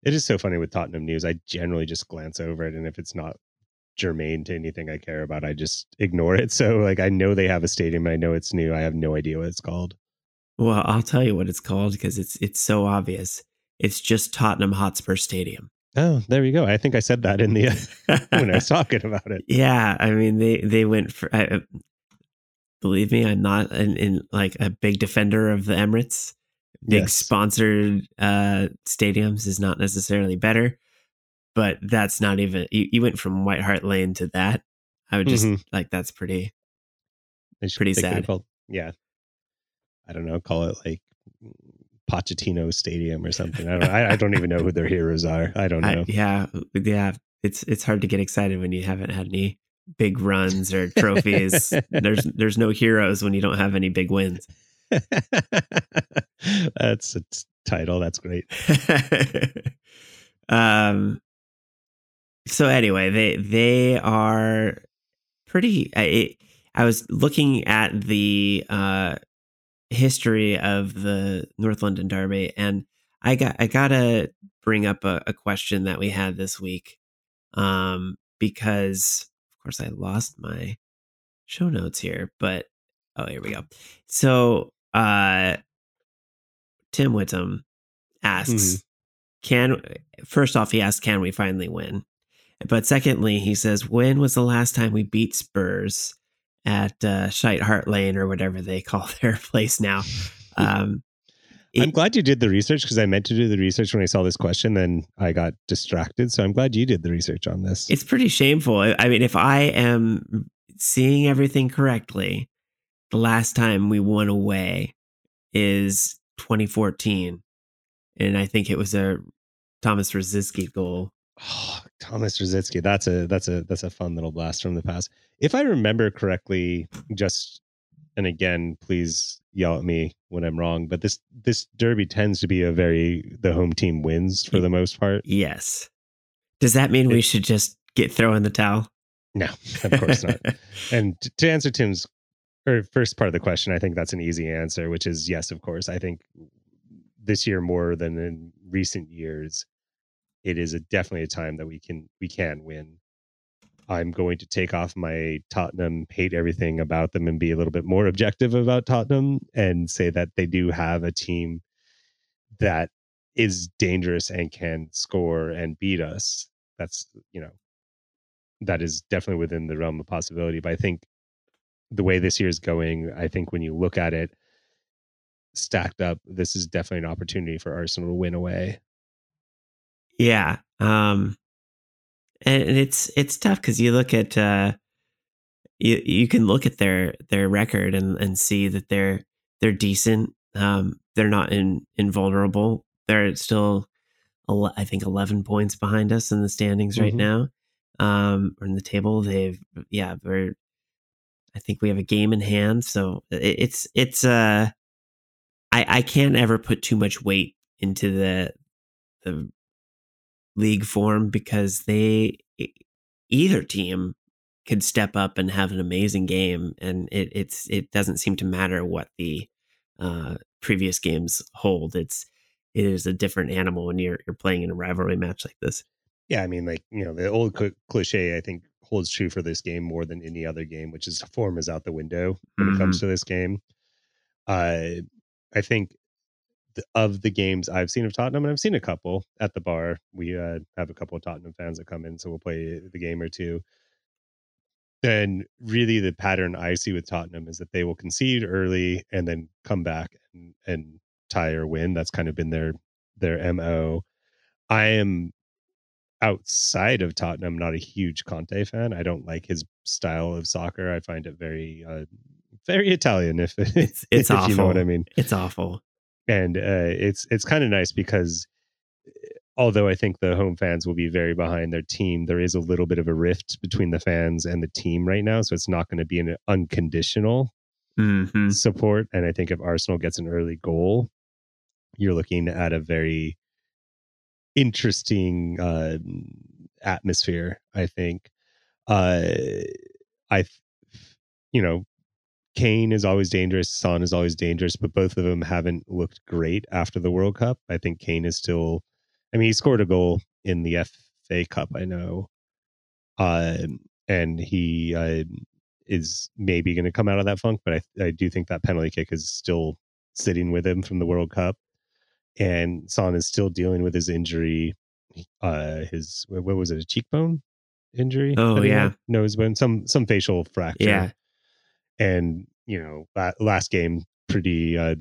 It is so funny with Tottenham news. I generally just glance over it, and if it's not germane to anything I care about, I just ignore it. So, like, I know they have a stadium. I know it's new. I have no idea what it's called. Well, I'll tell you what it's called because it's it's so obvious. It's just Tottenham Hotspur Stadium. Oh, there you go. I think I said that in the when I was talking about it. yeah, I mean they they went for. I, uh, believe me, I'm not in, in like a big defender of the Emirates. Big Yes. sponsored uh, stadiums is not necessarily better, but that's not even. You, you went from White Hart Lane to that. I would just Mhm. like that's pretty. Pretty they could have sad. Called, yeah, I don't know. Call it like Pochettino Stadium or something. I don't. I, I don't even know who their heroes are. I don't I, know. yeah, yeah. It's it's hard to get excited when you haven't had any big runs or trophies. there's there's no heroes when you don't have any big wins. That's a t- title. That's great. um. So anyway, they they are pretty. I I was looking at the uh history of the North London Derby, and I got I gotta bring up a, a question that we had this week, um, because of course I lost my show notes here, but oh here we go. So uh, Tim Whittam asks, Mhm. "Can first off he asks, can we finally win?" But secondly, he says, "When was the last time we beat Spurs?" At uh, Shite Hart Lane or whatever they call their place now. Um, I'm glad you did the research because I meant to do the research when I saw this question, then I got distracted. So I'm glad you did the research on this. it's pretty shameful. I mean, if I am seeing everything correctly, the last time we won away is 2014, and I think it was a Thomas Rosicky goal. Oh, Thomas Rosicky. That's a that's a that's a fun little blast from the past. If I remember correctly, just and again, please yell at me when I'm wrong, but this this derby tends to be a very the home team wins for the most part. Yes. Does that mean we should just get throw in the towel? No, of course not. And to answer Tim's or first part of the question, I think that's an easy answer, which is yes, of course. I think this year more than in recent years, it is a, definitely a time that we can we can win. I'm going to take off my Tottenham hate everything about them and be a little bit more objective about Tottenham and say that they do have a team that is dangerous and can score and beat us. That's you know that is definitely within the realm of possibility. But I think the way this year is going, I think when you look at it stacked up, this is definitely an opportunity for Arsenal to win away. Yeah. Um and and it's it's tough cuz you look at uh you you can look at their their record and and see that they're they're decent. Um they're not in invulnerable. They're still I think 11 points behind us in the standings right Mhm. now. Um or in the table they've yeah, we're I think we have a game in hand, so it, it's it's uh I I can't ever put too much weight into the the league form because they either team could step up and have an amazing game, and it it's it doesn't seem to matter what the uh, previous games hold. It's it is a different animal when you're you're playing in a rivalry match like this. Yeah, I mean, like you know, the old cl- cliche I think holds true for this game more than any other game, which is form is out the window when mm-hmm. it comes mm-hmm. to this game. Uh, I think the, of the games I've seen of Tottenham, and I've seen a couple at the bar. We uh, have a couple of Tottenham fans that come in, so we'll play the game or two. Then, really, the pattern I see with Tottenham is that they will concede early and then come back and, and tie or win. That's kind of been their their mo. I am outside of Tottenham not a huge Conte fan. I don't like his style of soccer. I find it very uh, very Italian. If it's it's if awful. you know what I mean, it's awful. And uh, it's it's kind of nice because although I think the home fans will be very behind their team, there is a little bit of a rift between the fans and the team right now. So it's not going to be an unconditional mm-hmm. support. And I think if Arsenal gets an early goal, you're looking at a very interesting uh, atmosphere. I think. Uh, I, you know, Kane is always dangerous. Son is always dangerous, but both of them haven't looked great after the World Cup. I think Kane is still. I mean, he scored a goal in the FA Cup. I know, uh, and he uh, is maybe going to come out of that funk. But I, I do think that penalty kick is still sitting with him from the World Cup, and Son is still dealing with his injury. Uh, his what was it? A cheekbone injury? Oh yeah, nose bone, some some facial fracture. Yeah, and you know last game pretty uh,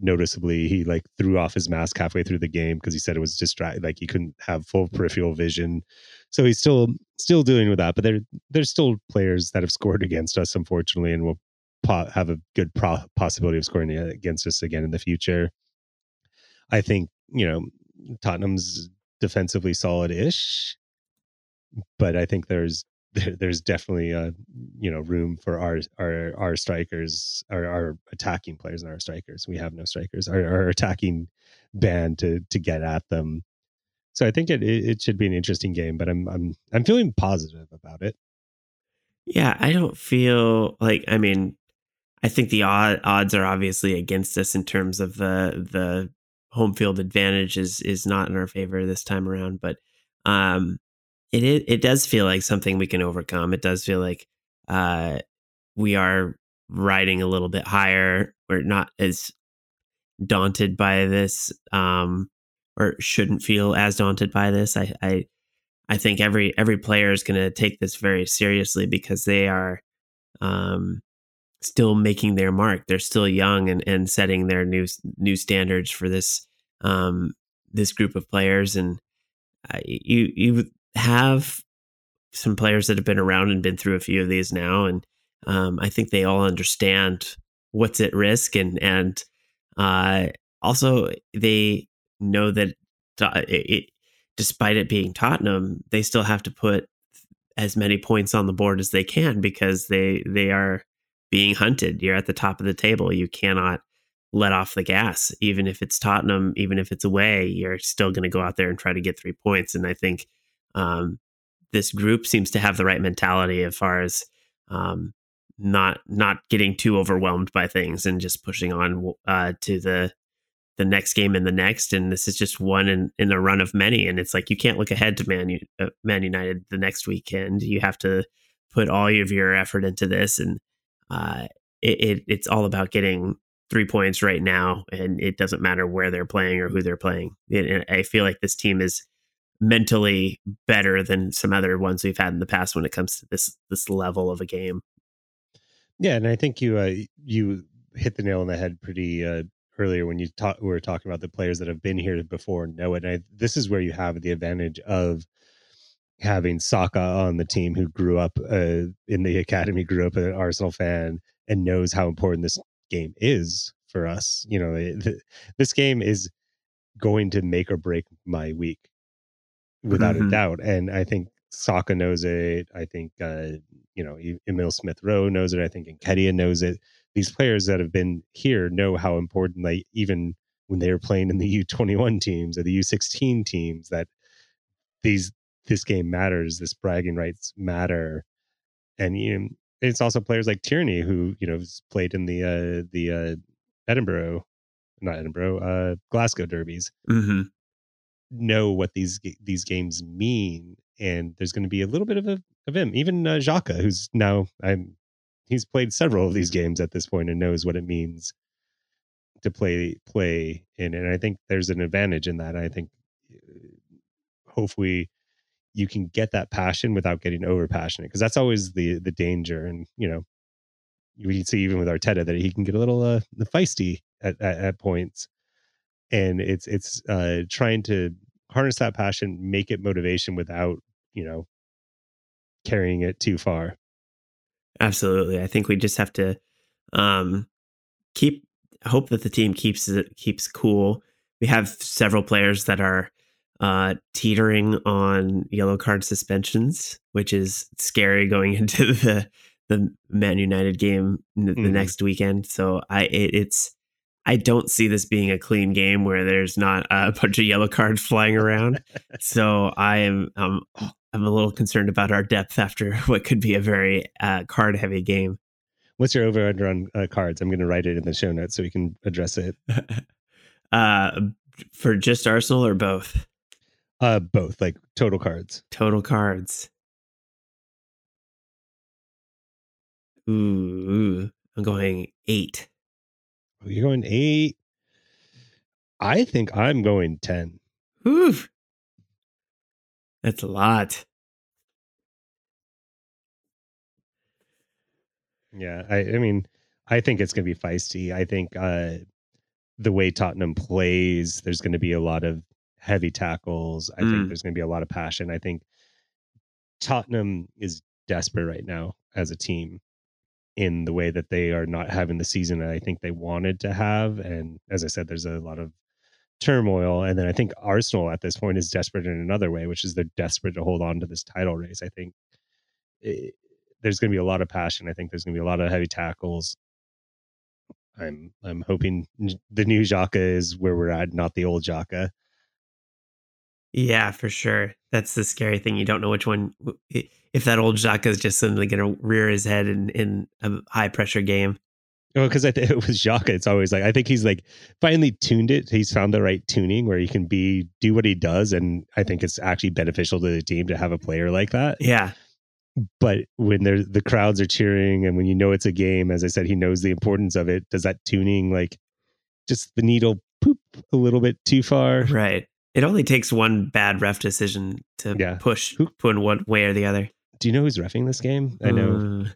noticeably he like threw off his mask halfway through the game because he said it was distracted like he couldn't have full peripheral vision. So he's still still doing with that but there there's still players that have scored against us unfortunately and will po- have a good pro- possibility of scoring against us again in the future. I think you know tottenham's defensively solid-ish but i think there's there, there's definitely a you know room for our our our strikers our, our attacking players and our strikers. We have no strikers. Our, our attacking band to to get at them. So i think it it should be an interesting game but i'm i'm i'm feeling positive about it. Yeah i don't feel like i mean i think the odd, odds are obviously against us in terms of the the home field advantage is is not in our favor this time around but um it it does feel like something we can overcome. It does feel like uh, we are riding a little bit higher. We're not as daunted by this, um, or shouldn't feel as daunted by this. I I, I think every every player is going to take this very seriously because they are um, still making their mark. They're still young and, and setting their new new standards for this um, this group of players and. Uh, you you have some players that have been around and been through a few of these now, and um, I think they all understand what's at risk, and and uh, also they know that it, it, despite it being Tottenham, they still have to put as many points on the board as they can because they they are being hunted. You're at the top of the table. You cannot let off the gas, even if it's Tottenham, even if it's away. You're still going to go out there and try to get three points. And I think um, this group seems to have the right mentality as far as um, not not getting too overwhelmed by things and just pushing on uh, to the the next game and the next. And this is just one in, in a run of many. And it's like you can't look ahead to Man, uh, Man United the next weekend. You have to put all of your effort into this, and uh, it, it, it's all about getting three points right now. And it doesn't matter where they're playing or who they're playing. And I feel like this team is mentally better than some other ones we've had in the past when it comes to this this level of a game. Yeah, and I think you uh, you hit the nail on the head pretty uh, earlier when you talk, were talking about the players that have been here before know it. And I, this is where you have the advantage of having Saka on the team, who grew up uh, in the academy, grew up an Arsenal fan, and knows how important this game is for us. You know, it, this game is going to make or break my week without mm-hmm. a doubt. And I think Saka knows it. I think uh, you know Emile Smith Rowe knows it. I think Nketiah knows it. These players that have been here know how important, they even when they were playing in the U twenty one teams or the U sixteen teams, that these this game matters. This bragging rights matter, and you know, it's also players like Tierney who you know has played in the uh, the uh, Edinburgh, not Edinburgh, uh, Glasgow derbies. hmm Know what these these games mean, and there's going to be a little bit of a of him. Even uh, who's now I'm he's played several of these games at this point and knows what it means to play play in. And I think there's an advantage in that. I think uh, hopefully you can get that passion without getting over passionate because that's always the the danger. And you know, we can see even with Arteta that he can get a little uh, feisty at, at, at points. And it's it's uh, trying to harness that passion, make it motivation without you know carrying it too far. Absolutely. I think we just have to um, keep hope that the team keeps it keeps cool. We have several players that are uh, teetering on yellow card suspensions, which is scary going into the the Man United game the Mhm. next weekend. So I it, it's I don't see this being a clean game where there's not a bunch of yellow cards flying around. so I am um, I'm a little concerned about our depth after what could be a very uh, card heavy game. What's your over under on uh, cards? I'm going to write it in the show notes so we can address it. uh, for just Arsenal or both Uh, both like total cards. total cards. Ooh, ooh, I'm going eight. Oh, You're going eight. I think I'm going ten. Ooh, that's a lot. Yeah, I, I mean, I think it's going to be feisty. I think uh, the way Tottenham plays, there's going to be a lot of heavy tackles. I Mm. think there's going to be a lot of passion. I think Tottenham is desperate right now as a team in the way that they are not having the season that I think they wanted to have. And as I said, there's a lot of turmoil. And then I think Arsenal at this point is desperate in another way, which is they're desperate to hold on to this title race. I think it, there's going to be a lot of passion. I think there's going to be a lot of heavy tackles. I'm I'm hoping the new Xhaka is where we're at, not the old Xhaka. Yeah, for sure. That's the scary thing. You don't know which one. If that old Xhaka is just suddenly going to rear his head in, in a high pressure game. Well, because I think it was Xhaka. It's always like I think he's like finally tuned it. He's found the right tuning where he can be do what he does, and I think it's actually beneficial to the team to have a player like that. Yeah, But when there's the crowds are cheering, and when you know it's a game, as I said, he knows the importance of it. Does that tuning like just the needle poop a little bit too far? right. It only takes one bad ref decision to Yeah. push Who- put in one way or the other. Do you know who's refing this game? I know Uh,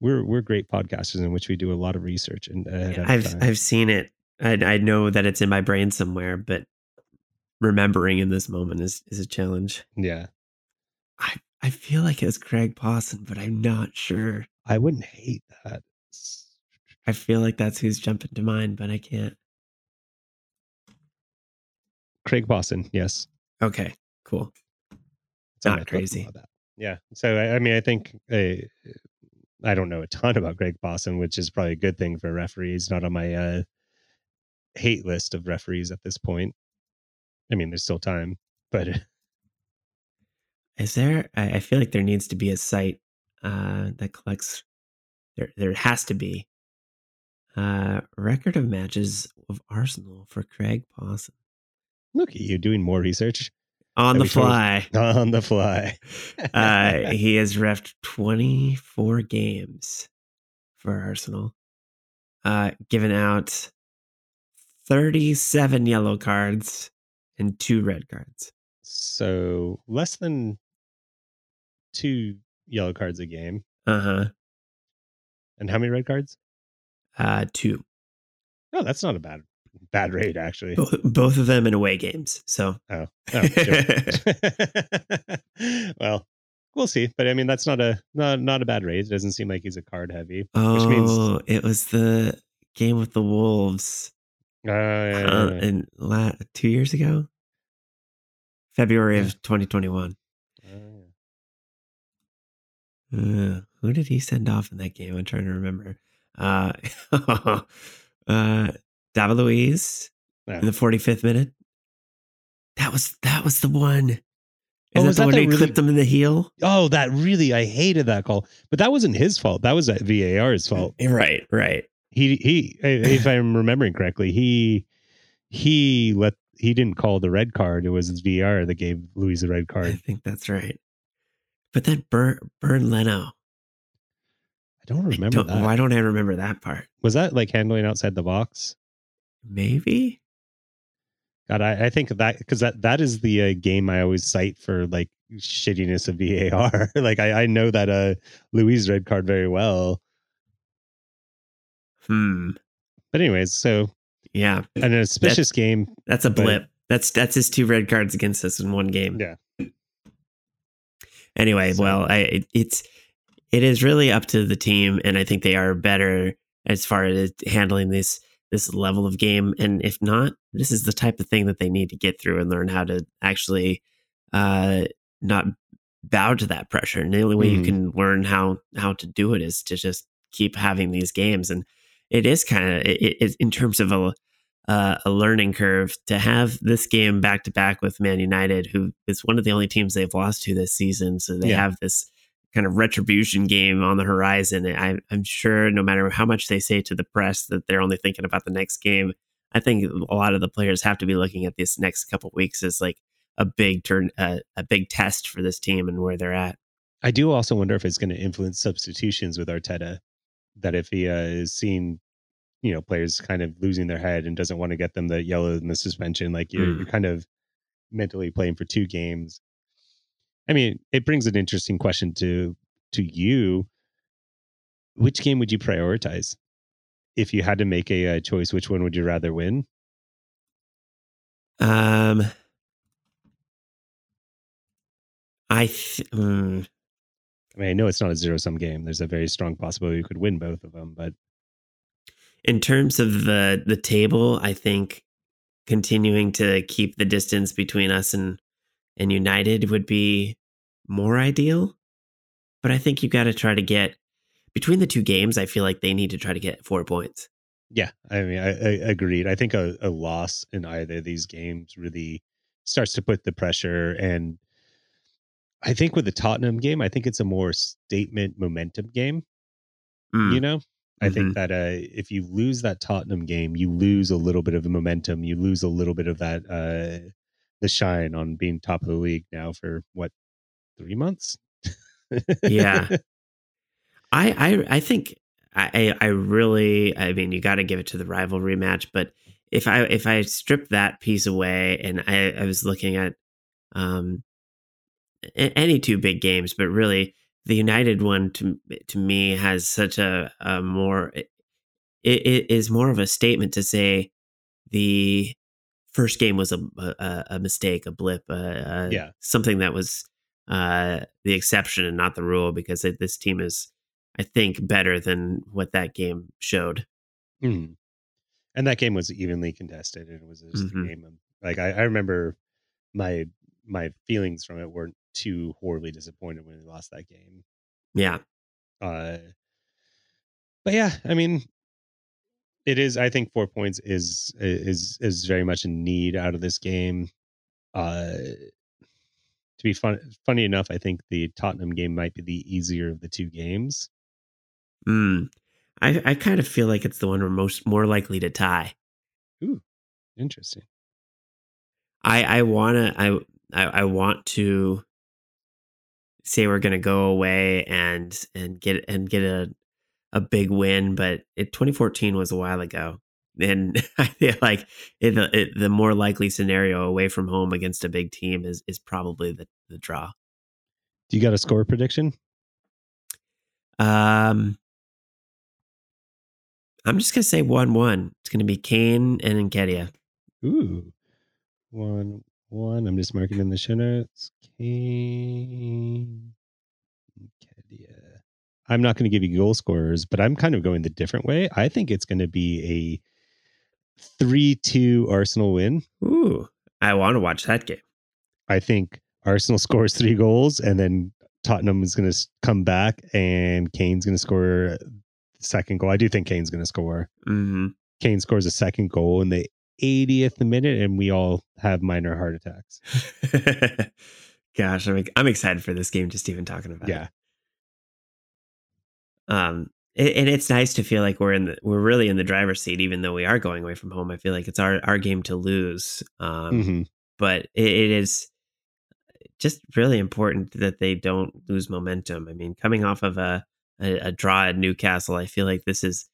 we're we're great podcasters in which we do a lot of research and of I've. I've seen it. I I know that it's in my brain somewhere, but remembering in this moment is is a challenge. yeah. I I feel like it's Craig Pawson, but I'm not sure. I wouldn't hate that. I feel like that's who's jumping to mind, but I can't. Craig Pawson, yes. Okay, cool. It's Not crazy. Yeah. So I, I mean, I think uh, I don't know a ton about Greg Pawson, which is probably a good thing for referees. Not on my uh, hate list of referees at this point. I mean, there's still time, but Is there? I, I feel like there needs to be a site uh, that collects. There, there has to be uh, record of matches of Arsenal for Craig Pawson look at you doing more research on the fly. on the fly. uh, he has refed 24 games for Arsenal, uh, given out 37 yellow cards and two red cards. so less than two yellow cards a game, Uh huh. and how many red cards? Uh, two. No, that's not a bad bad rate actually. Both, both of them in away games. So, Oh, oh sure. well, we'll see. But I mean, that's not a not not a bad rate. It doesn't seem like he's a card heavy, oh, which means it was the game with the Wolves uh, yeah, uh, yeah. in la- two years ago, February Yeah. of 2021. Uh, Uh, who did he send off in that game? I'm trying to remember. Uh, uh, David Luiz Yeah. in the 45th minute. That was that was the one. Is Oh, that the that one he really- clipped him in the heel? Oh, that really I hated that call. But that wasn't his fault. That was that VAR's uh, fault. Right, right. He he if I'm remembering correctly, he he let he didn't call the red card. It was VR that gave Luiz the red card. I think that's right. But then Bernd, Bernd Leno. I don't remember I don't- that. Why don't I remember that part? Was that like handling outside the box? Maybe. God, I, I think that because that that is the uh, game I always cite for like shittiness of VAR. like I, I know that uh Luiz red card very well. Hmm. But anyways, so Yeah, an auspicious game. that's a But- blip. That's that's his two red cards against us in one game. Yeah. Anyway, So- well, I it, it's it is really up to the team, and I think they are better as far as handling this this level of game. And if not, this is the type of thing that they need to get through and learn how to actually uh, not bow to that pressure. And the only way you Mhm. can learn how how to do it is to just keep having these games. And it is kind of it, it, in terms of a uh, a learning curve to have this game back to back with Man United, who is one of the only teams they've lost to this season. So they Yeah. have this kind of retribution game on the horizon. I, I'm sure no matter how much they say to the press that they're only thinking about the next game, I think a lot of the players have to be looking at this next couple weeks as like a big turn, uh, a big test for this team and where they're at. I do also wonder if it's going to influence substitutions with Arteta. That if he uh, is seeing, you know, players kind of losing their head and doesn't want to get them the yellow and the suspension, like you're, Mm. you're kind of mentally playing for two games. I mean, it brings an interesting question to to you. Which game would you prioritize if you had to make a, uh choice? Which one would you rather win? Um, I th- mm, I mean, I know it's not a zero sum game. There's a very strong possibility you could win both of them, but in terms of the the table, I think continuing to keep the distance between us and and United would be more ideal. But I think you got to try to get between the two games. I feel like they need to try to get four points. Yeah, I mean, I, I agreed. I think a, a loss in either of these games really starts to put the pressure. And I think with the Tottenham game, I think it's a more statement momentum game. Mm, You know, I think that uh, if you lose that Tottenham game, you lose a little bit of the momentum. You lose a little bit of that uh, the shine on being top of the league now for what three months. Yeah. I I I think I I really I mean you got to give it to the rivalry match, but if I if I strip that piece away and I I was looking at um any two big games, but really the United one to to me has such a, a more it, it is more of a statement to say the first game was a a, a mistake, a blip, a, a, Yeah. something that was uh, the exception and not the rule because it, this team is, I think, better than what that game showed. Mm. And that game was evenly contested, and it was just Mhm. a game. Of, like I, I remember my my feelings from it weren't too horribly disappointed when we lost that game. Yeah, Uh, but yeah, I mean, it is. I think four points is is is very much in need out of this game. Uh, to be fun, funny enough, I think the Tottenham game might be the easier of the two games. mm. I I kind of feel like it's the one we're most more likely to tie. Ooh, Interesting. I I wanna I I, I want to say we're gonna go away and and get and get a a big win, but it 2014 was a while ago. And I feel like it, it, the more likely scenario away from home against a big team is is probably the, the draw. Do you got a score prediction? Um, I'm just gonna say one one. It's gonna be Kane and Nketiah. Ooh, one one. I'm just marking in the show notes. Kane, Nketiah. I'm not going to give you goal scorers, but I'm kind of going the different way. I think it's going to be a three-two Arsenal win. Ooh, I want to watch that game. I think Arsenal scores three goals, and then Tottenham is going to come back, and Kane's going to score the second goal. I do think Kane's going to score. hmm Kane scores a second goal in the 80th minute, and we all have minor heart attacks. Gosh, I'm I'm excited for this game just even talking about yeah. it. Um, and, and it's nice to feel like we're in the we're really in the driver's seat, even though we are going away from home. I feel like it's our our game to lose. Um, hmm but it, it is just really important that they don't lose momentum. I mean, coming off of a, a, a draw at Newcastle, I feel like this is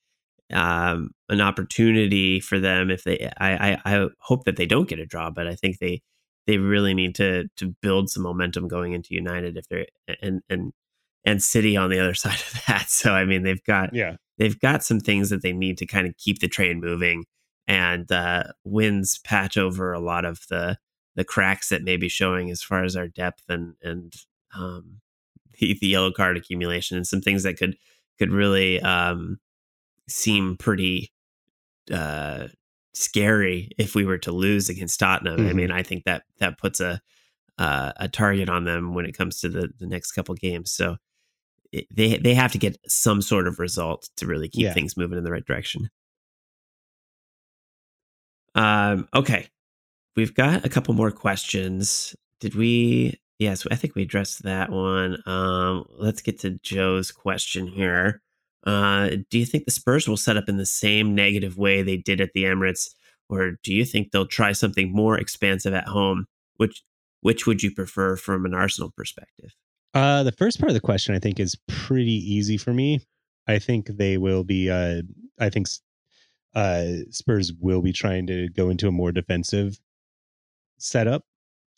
um, an opportunity for them. If they, I, I, I hope that they don't get a draw, but I think they they really need to to build some momentum going into United if they're and and and City on the other side of that. So I mean, they've got Yeah. they've got some things that they need to kind of keep the train moving and uh, wins patch over a lot of the the cracks that may be showing as far as our depth and and um, the, the yellow card accumulation and some things that could could really um, seem pretty uh, scary if we were to lose against Tottenham. I Mhm. mean, I think that that puts a uh, a target on them when it comes to the the next couple games. So it, they they have to get some sort of result to really keep Yeah. things moving in the right direction. Um, okay, we've got a couple more questions. Did we? Yes, I think we addressed that one. Um, let's get to Joe's question here. Uh, do you think the Spurs will set up in the same negative way they did at the Emirates, or do you think they'll try something more expansive at home? Which which would you prefer from an Arsenal perspective? Uh, the first part of the question I think is pretty easy for me. I think they will be. Uh, I think uh, Spurs will be trying to go into a more defensive setup.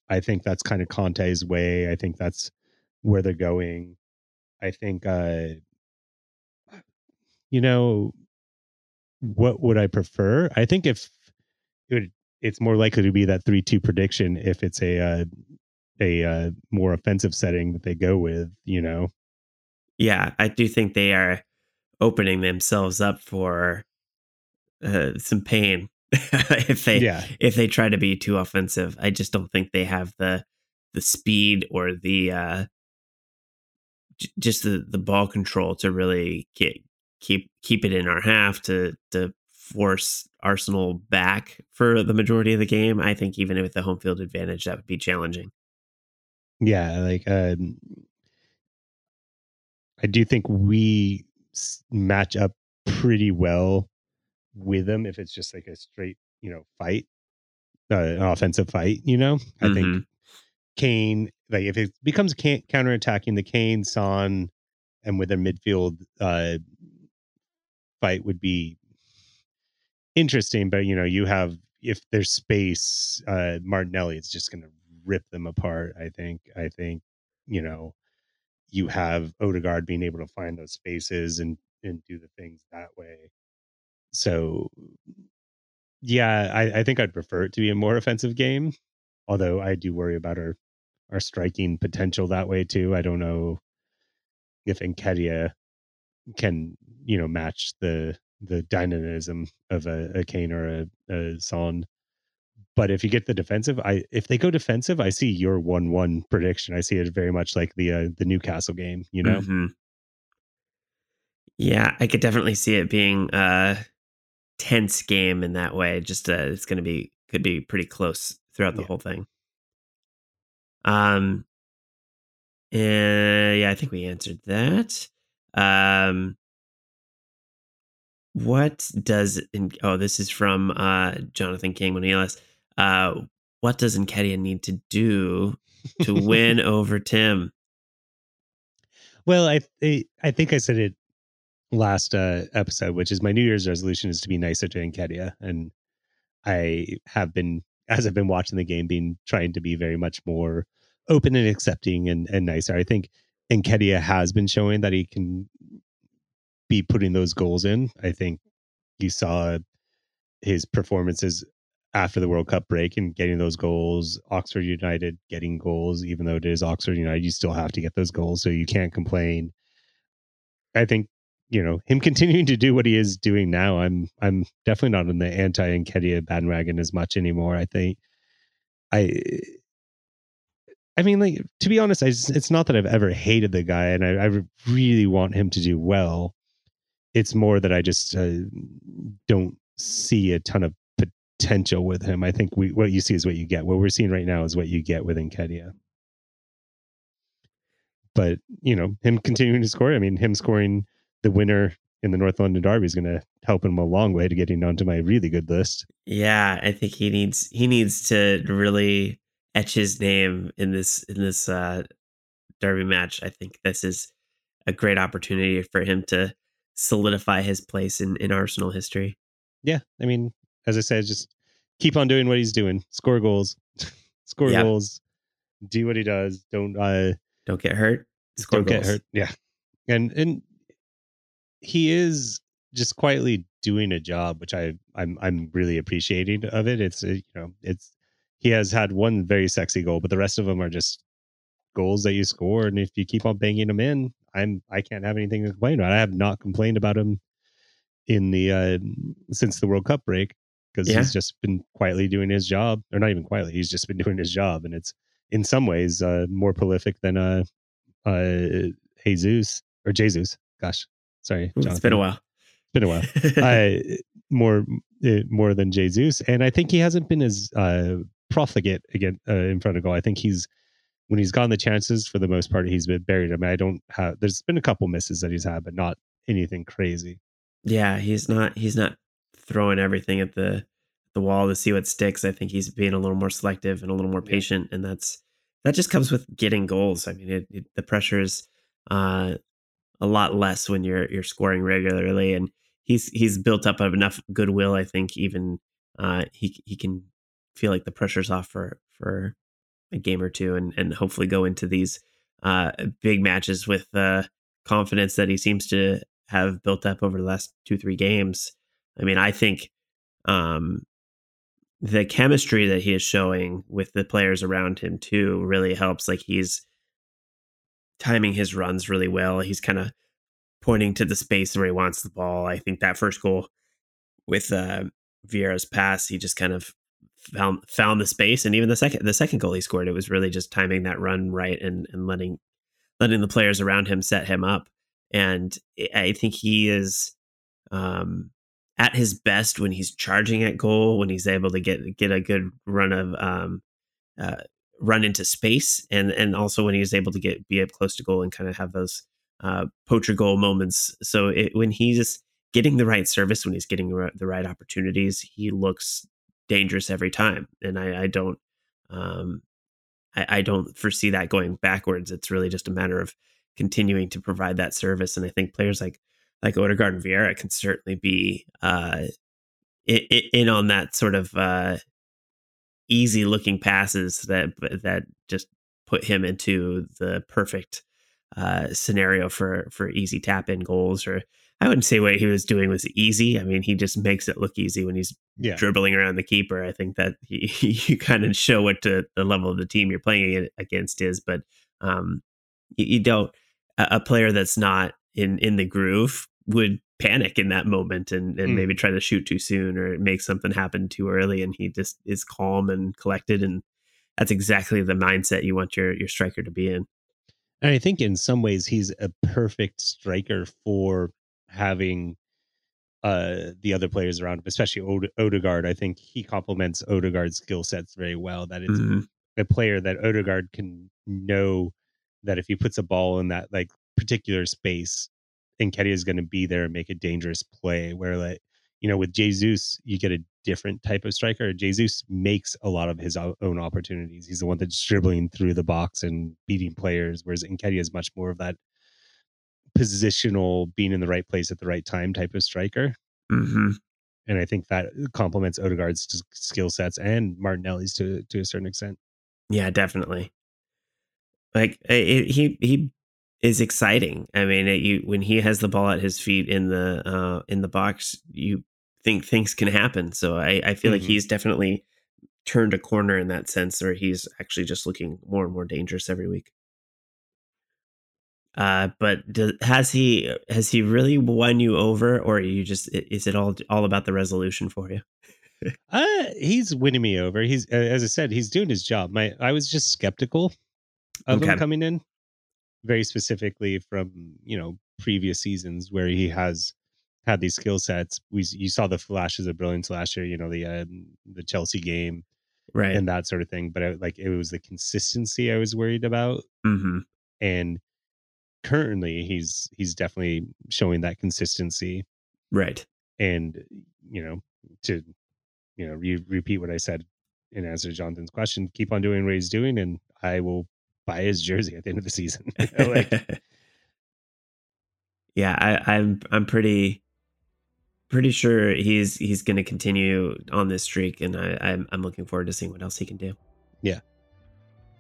I think that's kind of Conte's way. I think that's where they're going. I think, uh, you know, what would I prefer? I think if it would, it's more likely to be that three-two prediction if it's a uh, a uh, more offensive setting that they go with. You know, Yeah, I do think they are opening themselves up for uh, some pain if they yeah, if they try to be too offensive. I just don't think they have the the speed or the uh, j- just the, the ball control to really get, keep keep it in our half to to force Arsenal back for the majority of the game. I think even with the home field advantage, that would be challenging. Yeah. Like, um, I do think we match up pretty well with them if it's just like a straight, you know, fight, uh, an offensive fight. You know, I think Mhm. Kane, like if it becomes can- counterattacking the Kane, Son, and with a midfield uh, fight would be interesting. But you know, you have if there's space, uh, Martinelli is just going to rip them apart. I think. I think you know you have Odegaard being able to find those spaces and and do the things that way. So yeah, I, I think I'd prefer it to be a more offensive game. Although I do worry about our our striking potential that way too. I don't know if Nketiah can, you know, match the the dynamism of a, a Kane or a, a Son. But if you get the defensive, I if they go defensive, I see your one one prediction. I see it very much like the uh, the Newcastle game. You know, Mhm. Yeah, I could definitely see it being a tense game in that way. Just uh, it's going to be could be pretty close throughout the Yeah. whole thing. Um, and yeah, I think we answered that. Um, what does in, oh this is from uh Jonathan King Monilas. Uh, what does Nketiah need to do to win over Tim? Well, I I, I think I said it last uh, episode, which is my New Year's resolution is to be nicer to Nketiah, and I have been as I've been watching the game, being trying to be very much more open and accepting and and nicer. I think Nketiah has been showing that he can be putting those goals in. I think you saw his performances after the World Cup break and getting those goals. Oxford United getting goals, even though it is Oxford United, you still have to get those goals, so you can't complain. I think you know him continuing to do what he is doing now. I'm I'm definitely not on the anti Nketiah bandwagon as much anymore. I think I. I mean, like to be honest, I just, it's not that I've ever hated the guy, and I, I really want him to do well. It's more that I just uh, don't see a ton of potential with him. I think we what you see is what you get. What we're seeing right now is what you get with Nketiah. but you know, him continuing to score. I mean, him scoring the winner in the North London Derby is going to help him a long way to getting onto my really good list. Yeah, I think he needs he needs to really etch his name in this in this uh, Derby match. I think this is a great opportunity for him to solidify his place in in Arsenal history. Yeah, I mean, as I said, just keep on doing what he's doing. Score goals, score goals, do what he does. Don't uh, don't get hurt. Score don't goals. get hurt. Yeah, and and he is just quietly doing a job, which I I'm I'm really appreciating of it. It's you know it's he has had one very sexy goal, but the rest of them are just goals that you score, and if you keep on banging them in, I'm I can't have anything to complain about. I have not complained about him in the uh since the World Cup break because yeah. he's just been quietly doing his job, or not even quietly. He's just been doing his job, and it's in some ways uh more prolific than uh uh Jesus or Jesus. Gosh, sorry, Jonathan. it's been a while. It's been a while. I more uh, more than Jesus, and I think he hasn't been as uh profligate again uh, in front of goal. I think he's when he's gotten the chances for the most part, he's been buried. I mean, I don't have. There's been a couple misses that he's had, but not anything crazy. Yeah, he's not. He's not throwing everything at the the wall to see what sticks. I think he's being a little more selective and a little more patient, and that's that just comes with getting goals. I mean, it, it, the pressure is uh, a lot less when you're you're scoring regularly, and he's he's built up enough goodwill. I think even uh, he he can feel like the pressure's off for for a game or two, and and hopefully go into these uh, big matches with uh, confidence that he seems to have built up over the last two three games. I mean, I think um, the chemistry that he is showing with the players around him too really helps. Like he's timing his runs really well. He's kind of pointing to the space where he wants the ball. I think that first goal with uh, Vieira's pass, he just kind of found found the space, and even the second the second goal he scored, it was really just timing that run right and and letting letting the players around him set him up. And I think he is um, at his best when he's charging at goal, when he's able to get get a good run of um, uh, run into space, and and also when he's able to get be up close to goal and kind of have those uh, poacher goal moments. So it, when he's getting the right service, when he's getting the right opportunities, he looks dangerous every time. And I, I don't, um, I, I don't foresee that going backwards. It's really just a matter of continuing to provide that service. And I think players like like Odegaard and Vieira can certainly be uh, in on that sort of uh, easy looking passes that that just put him into the perfect uh, scenario for for easy tap in goals or I wouldn't say what he was doing was easy. I mean, he just makes it look easy when he's yeah. dribbling around the keeper. I think that he, you kind of show what to, the level of the team you're playing against is, but um, you, you, don't. A, a, player that's not in in the groove would panic in that moment and and mm. maybe try to shoot too soon or make something happen too early. And he just is calm and collected, and that's exactly the mindset you want your your striker to be in. And I think in some ways he's a perfect striker for having uh, the other players around him, especially Ode- Odegaard. I think he complements Odegaard's skill sets very well. That it's mm-hmm. a player that Odegaard can know that if he puts a ball in that like particular space, Nketiah is going to be there and make a dangerous play. Where like you know with Jesus, you get a different type of striker. Jesus makes a lot of his own opportunities. He's the one that's dribbling through the box and beating players, whereas Nketiah is much more of that positional, being in the right place at the right time type of striker. Mm-hmm. And I think that complements Odegaard's skill sets and Martinelli's to to a certain extent. Yeah, definitely. Like it, he he is exciting. I mean, it, you when he has the ball at his feet in the uh, in the box, you think things can happen. So I, I feel mm-hmm. like he's definitely turned a corner in that sense, where he's actually just looking more and more dangerous every week. Uh, but do, has he has he really won you over, or you just is it all all about the resolution for you? uh, he's winning me over. He's as I said, he's doing his job. My I was just skeptical of okay. him coming in, very specifically from you know previous seasons where he has had these skill sets. We you saw the flashes of brilliance last year. You know the um, the Chelsea game, right, and that sort of thing. But I, like it was the consistency I was worried about, mm-hmm. and currently he's he's definitely showing that consistency Right. and you know to you know re- repeat what i said in answer to jonathan's question keep on doing what he's doing and i will buy his jersey at the end of the season like yeah, I, I'm I'm pretty pretty sure he's he's going to continue on this streak, and I, I'm I'm looking forward to seeing what else he can do. Yeah.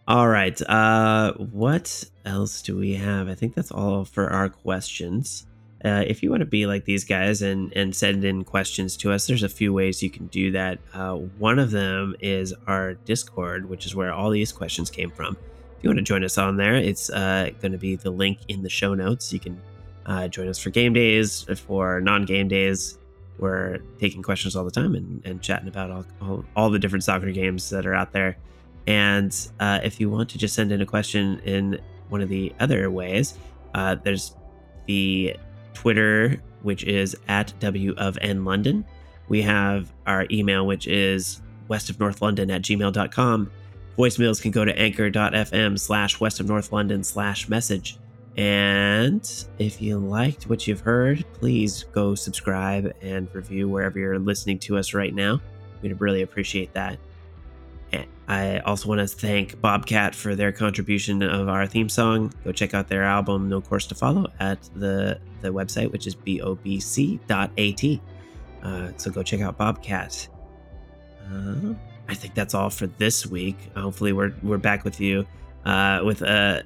All right. Uh, what else do we have? I think that's all for our questions. Uh, if you want to be like these guys and and send in questions to us, there's a few ways you can do that. Uh, one of them is our Discord, which is where all these questions came from. If you want to join us on there, it's uh, going to be the link in the show notes. You can uh, join us for game days, for non-game days. We're taking questions all the time and, and chatting about all, all, all the different soccer games that are out there. And uh, if you want to just send in a question in one of the other ways, uh, there's the Twitter, which is at W of N London. We have our email, which is west of North London at gmail.com. Voicemails can go to anchor.fm slash west of North London slash message. And if you liked what you've heard, please go subscribe and review wherever you're listening to us right now. We'd really appreciate that. And I also want to thank Bobcat for their contribution of our theme song. Go check out their album No Course to Follow at the, the website, which is bobc.at. Uh, so go check out Bobcat. Uh, I think that's all for this week. Hopefully, we're we're back with you uh, with a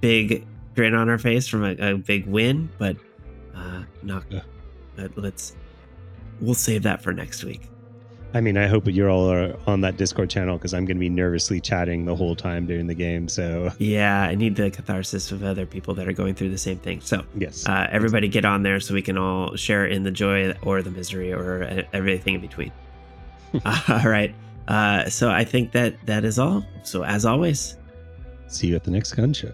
big grin on our face from a, a big win, but uh, not. Yeah. But let's we'll save that for next week. i mean i hope you're all are on that discord channel because i'm going to be nervously chatting the whole time during the game so Yeah, I need the catharsis of other people that are going through the same thing. So yes uh, everybody get on there so we can all share in the joy or the misery or uh, everything in between. all right. Uh, so I think that that is all. So as always, see you at the next gun show